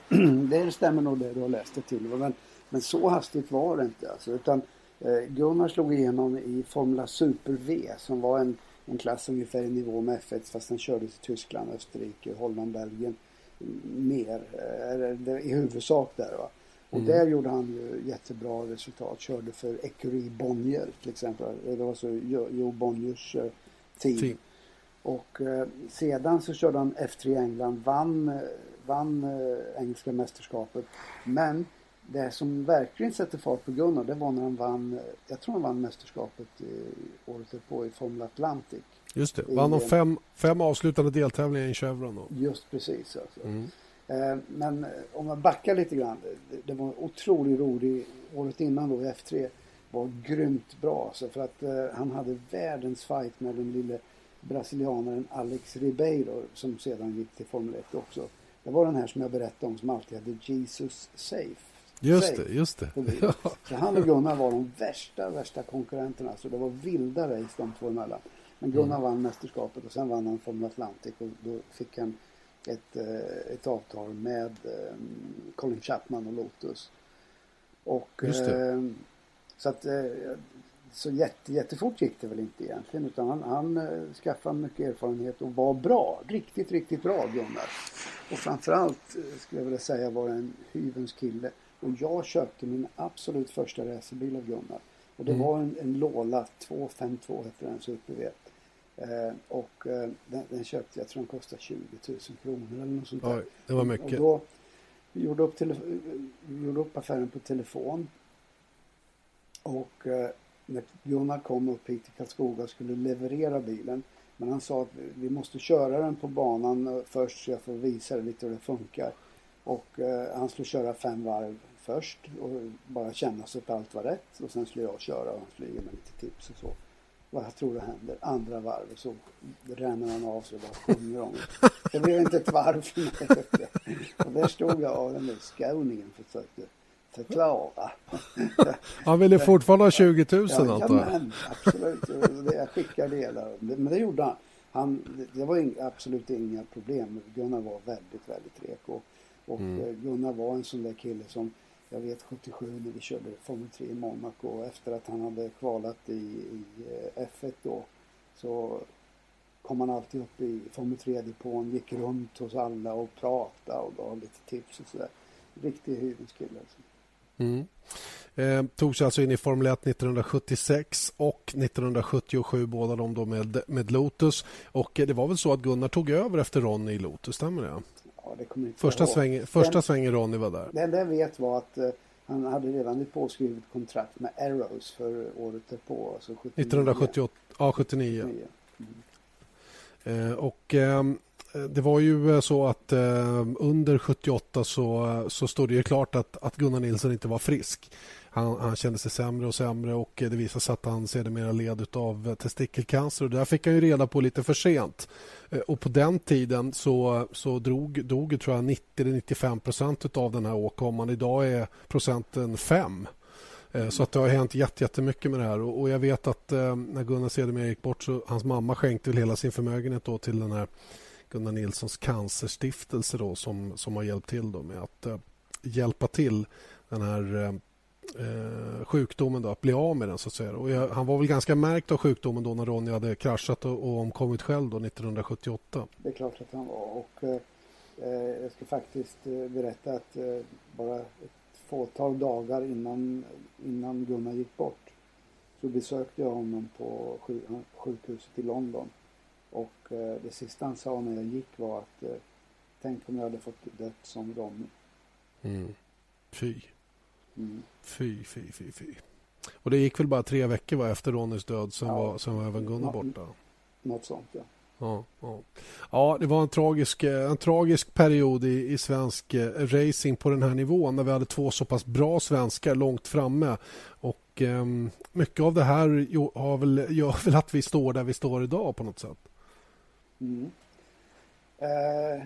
det stämmer nog det du har läst det till. Men, men så hastigt var det inte. Alltså, utan, eh, Gunnar slog igenom i Formula Super V som var en, en klass ungefär i nivå med F1 fast den kördes i Tyskland, Österrike, Holland, Belgien mm, mer. Eh, eller I huvudsak där. Va? Och där gjorde han ju jättebra resultat. Körde för Ecurie Bonnier till exempel. Det var så Jo Jo Bonniers eh, team. Team. Och eh, sedan så körde han F3 i England, vann, eh, vann eh, engelska mästerskapet. Men det som verkligen sätter fart på Gunnar det var när han vann, jag tror han vann mästerskapet i, året därpå i Formel Atlantic. Just det, vann de fem, fem avslutande deltävlingar i Chevron. Då. Just precis alltså. Mm. Eh, men eh, om man backar lite grann. Det, det var otroligt roligt. Året innan då i F3 var grymt bra. Alltså, för att eh, han hade världens fight med den lille brasilianaren Alex Ribeiro som sedan gick till Formel 1 också. Det var den här som jag berättade om som alltid hade Jesus Safe. Just det, just det. Så han och Gunnar var de värsta, värsta konkurrenterna. Så det var vilda race de två emellan. Men Gunnar vann mästerskapet och sen vann han Formel Atlantic och då fick han ett, eh, ett avtal med eh, Colin Chapman och Lotus. Och, Just det. eh, så att eh, så jätte, jättefort gick det väl inte egentligen utan han, han eh, skaffade mycket erfarenhet och var bra. Riktigt, riktigt bra Gunnar. Och framförallt skulle jag vilja säga var en hyvens kille. Och jag köpte min absolut första racerbil av Gunnar. Och det var en, en Lola 252 hette den, Super V. Eh, och eh, den, den köpte, jag tror den kostade 20 000 kronor eller något sånt där. Oj, det var Och mycket. då vi gjorde upp, gjorde upp affären på telefon. Och eh, när Gunnar kom upp hit till Karlskoga och skulle leverera bilen. Men han sa att vi måste köra den på banan eh, först så jag får visa dig lite hur det funkar. Och eh, han skulle köra fem varv först och bara känna så att allt var rätt. Och sen skulle jag köra och han skulle ge mig lite tips och så. Vad jag tror det händer. Andra varvet så ränner han av så det bara sjunger om det. Det blev inte ett varv för mig. Och där stod jag och den där skåningen försökte Klara. Han ville fortfarande ha 20 000 ja, antar jag. men, absolut. Jag skickar delar. Men det gjorde han. han det var in, absolut inga problem. Gunnar var väldigt, väldigt reko. Och mm. Eh, Gunnar var en sån där kille som jag vet 77 när vi körde Formel 3 i Monaco efter att han hade kvalat i, i eh, F1 då så kom han alltid upp i Formel 3-depån, gick runt hos alla och pratade och gav lite tips och sådär. Riktig hyvens kille alltså. Mm. Eh, tog sig alltså in i Formel 1 1976 och 1977 båda de då med, med Lotus. Och eh, det var väl så att Gunnar tog över efter Ronny i Lotus, stämmer det? Ja, det kommer inte första, sväng, första svängen Ronny var där. Det enda jag vet var att eh, han hade redan ett påskrivet kontrakt med Arrows för året därpå. Alltså 79. 1978, ja 79. 79. Mm. Eh, och eh, det var ju eh, så att eh, under 78 så, så stod det ju klart att, att Gunnar Nilsson inte var frisk. Han, han, kände sig sämre och sämre och det visade sig att han sedermera led av testikelcancer. Och det där fick han ju reda på lite för sent. Eh, och på den tiden så, så drog, dog tror jag 90-95 procent av den här åkomman. Idag är procenten 5. Eh, så att det har hänt jättemycket med det här. Och jag vet att eh, när Gunnar sedermera gick bort så hans mamma skänkte hela sin förmögenhet då till den här Gunnar Nilssons cancerstiftelse då, som, som har hjälpt till då med att hjälpa till den här eh, sjukdomen då, att bli av med den. så att säga. Och jag, han var väl ganska märkt av sjukdomen då när Ronny hade kraschat och, och omkommit själv då 1978. Det är klart att han var. Och, eh, eh, jag ska faktiskt eh, berätta att eh, bara ett fåtal dagar innan, innan Gunnar gick bort så besökte jag honom på sjukhuset i London. Och eh, det sista han sa när jag gick var att tänk om jag hade fått dött som Ronny. Mm. Fy. Mm. Fy, fy, fy, fy. Och det gick väl bara tre veckor va, efter Ronnys död, sen, ja. var, sen var även Gunnar borta. Något sånt, ja. Ja, ja. ja, det var en tragisk, en tragisk period i, i svensk eh, racing på den här nivån när vi hade två så pass bra svenskar långt framme. Och eh, mycket av det här har väl, gör väl att vi står där vi står idag på något sätt. Mm. Eh,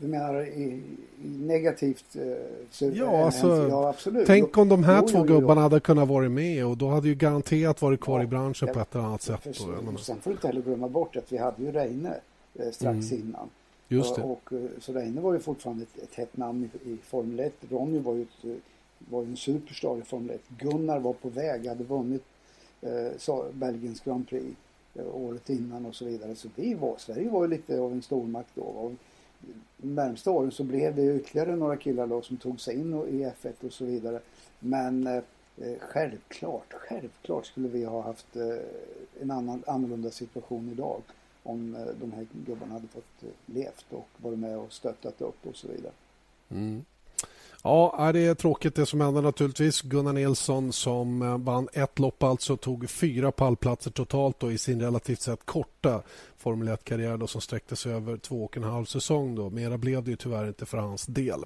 du menar i, i negativt? Eh, ja, alltså, ja, absolut. Tänk om de här jo, två jo, gubbarna jo. hade kunnat vara med och då hade ju garanterat varit kvar ja, i branschen på ett eller annat sätt. För, då, sen får du inte heller glömma bort att vi hade ju Reine eh, strax mm. innan. Just det. Och, eh, så Reine var ju fortfarande ett, ett hett namn i, i Formel 1. Ronny var ju, ett, eh, var ju en superstar i Formel 1. Gunnar var på väg, hade vunnit eh, Belgiens Grand Prix eh, året innan och så vidare. Så vi var, Sverige var ju lite av en stormakt då. Och, närmsta åren så blev det ytterligare några killar då som tog sig in i F1 och så vidare. Men eh, självklart, självklart skulle vi ha haft eh, en annan, annorlunda situation idag om eh, de här gubbarna hade fått eh, levt och varit med och stöttat upp och så vidare. Mm. Ja, det är tråkigt det som händer naturligtvis. Gunnar Nilsson som eh, vann ett lopp alltså tog fyra pallplatser totalt då i sin relativt sett korta Formel 1-karriär som sträckte sig över två och en halv säsong. Då. Mera blev det ju tyvärr inte för hans del.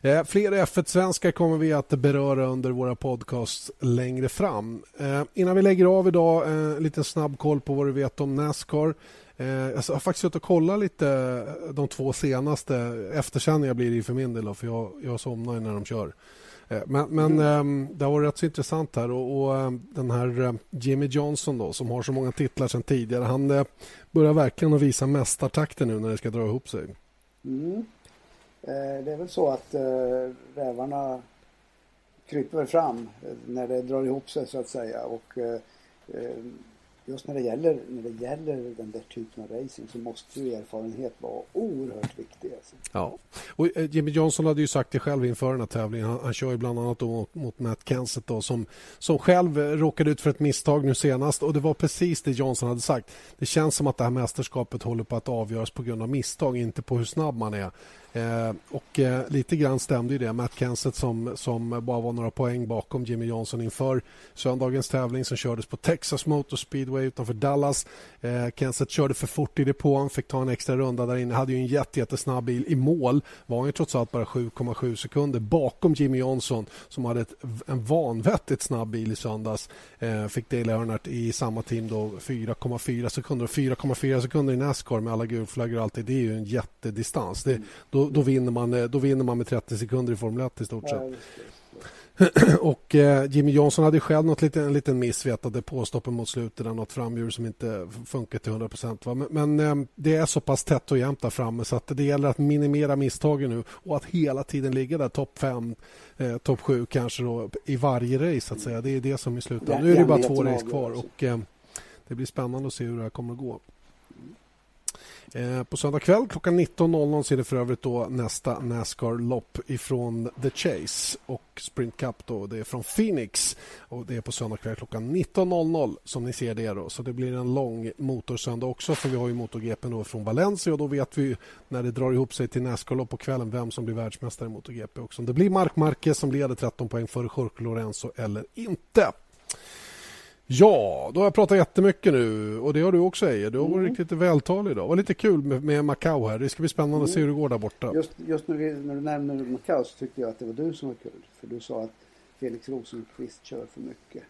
Eh, fler F1-svenskar kommer vi att beröra under våra podcasts längre fram. Eh, innan vi lägger av idag, eh, en liten snabb koll på vad du vet om Nascar. Eh, jag har faktiskt suttit och kollat lite eh, de två senaste. Eftersändningar blir det för min del, för jag, jag somnar när de kör. Eh, men, men mm. det har varit rätt så intressant här. Och, och Den här Jimmy Johnson då, som har så många titlar sen tidigare han börjar verkligen att visa mästartakten nu när det ska dra ihop sig. Mm. Det är väl så att rävarna kryper fram när det drar ihop sig så att säga. Och just när det gäller, när det gäller den där typen av racing så måste ju erfarenhet vara oerhört viktig. Alltså. Ja, och eh, Jimmy Johnson hade ju sagt det själv inför den här tävlingen. Han, han kör ju bland annat mot, mot Matt Kenseth då, som, som själv råkade ut för ett misstag nu senast och det var precis det Johnson hade sagt. Det känns som att det här mästerskapet håller på att avgöras på grund av misstag, inte på hur snabb man är. Eh, och eh, lite grann stämde ju det. Matt Kenseth som, som bara var några poäng bakom Jimmy Johnson inför söndagens tävling som kördes på Texas Motor Speedway utanför Dallas. Eh, Kenseth körde för fort i depån, fick ta en extra runda där inne. Hade ju en jätte, jättesnabb bil. I mål var han ju trots allt bara 7,7 sekunder bakom Jimmy Johnson som hade ett, en vanvettigt snabb bil i söndags. Eh, fick Dale Earnhardt i samma team då 4,4 sekunder. 4,4 sekunder i Nascar med alla gulflaggor och allt det, det är ju en jättedistans. Det, då, då, vinner man, eh, då vinner man med 30 sekunder i Formel 1 i stort sett. och eh, Jimmy Johnson hade själv något lite, en liten miss, vet att påstoppen mot slutet, något framhjul som inte funkar till 100 procent. Men, men eh, det är så pass tätt och jämnt där framme så att det gäller att minimera misstagen nu och att hela tiden ligga där topp 5, eh, topp 7 kanske då, i varje race. Så att säga. Det är det som är slutet. Nu är det bara två race kvar och eh, det blir spännande att se hur det här kommer att gå. Eh, på söndag kväll klockan 19.00 ser det för övrigt då nästa Nascar-lopp ifrån The Chase och Sprint Cup. Då. Det är från Phoenix och det är på söndag kväll klockan 19.00 som ni ser det. Då. Så det blir en lång motorsöndag också för vi har ju MotoGP då från Valencia och då vet vi när det drar ihop sig till Nascar-lopp på kvällen vem som blir världsmästare i MotoGP också. Om det blir Marc Marquez som leder 13 poäng före Jorge Lorenzo eller inte. Ja, då har jag pratat jättemycket nu och det har du också Eje. Du har varit mm. riktigt vältalig idag. Det var lite kul med, med Macau här. Det ska bli spännande mm. att se hur det går där borta. Just, just när, vi, när du nämner Macau så tyckte jag att det var du som var kul. För du sa att Felix Rosenqvist kör för mycket.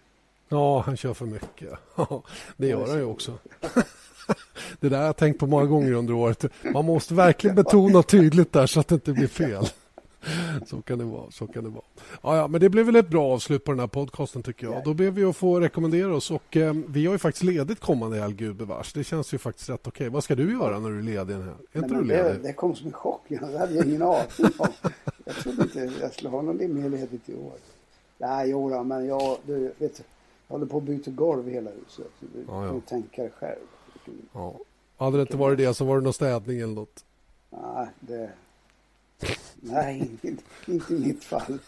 Ja, han kör för mycket. det gör han ju också. det där har jag tänkt på många gånger under året. Man måste verkligen betona tydligt där så att det inte blir fel. så kan det vara. Så kan det vara. Ja, ja, men det blev väl ett bra avslut på den här podcasten tycker jag. Då ber vi att få rekommendera oss och eh, vi har ju faktiskt ledigt kommande helg, gud bevars. Det känns ju faktiskt rätt okej. Vad ska du göra när du är ledig? Här? Är inte du ledig? Det, det kom som en chock. Det hade jag ingen aning om. Jag trodde inte jag skulle ha någon mer ledigt i år. Nej, jodå, men jag, du, vet, jag håller på att byta golv i hela huset. Du ja, ja. kan tänka dig själv. Ja. Hade det inte varit det så var det någon städning eller något? Nej, det, Nej, inte, inte i mitt fall.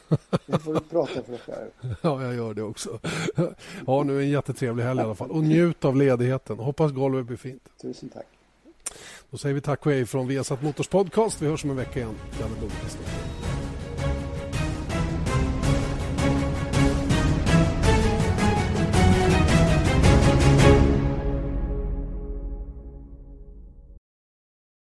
Det får du prata för dig själv. Ja, jag gör det också. Ha nu en jättetrevlig helg i alla fall. Och njut av ledigheten. Hoppas golvet blir fint. Tusen tack. Då säger vi tack och hej från Viasat Motors podcast. Vi hörs om en vecka igen. Janne Blomqvist.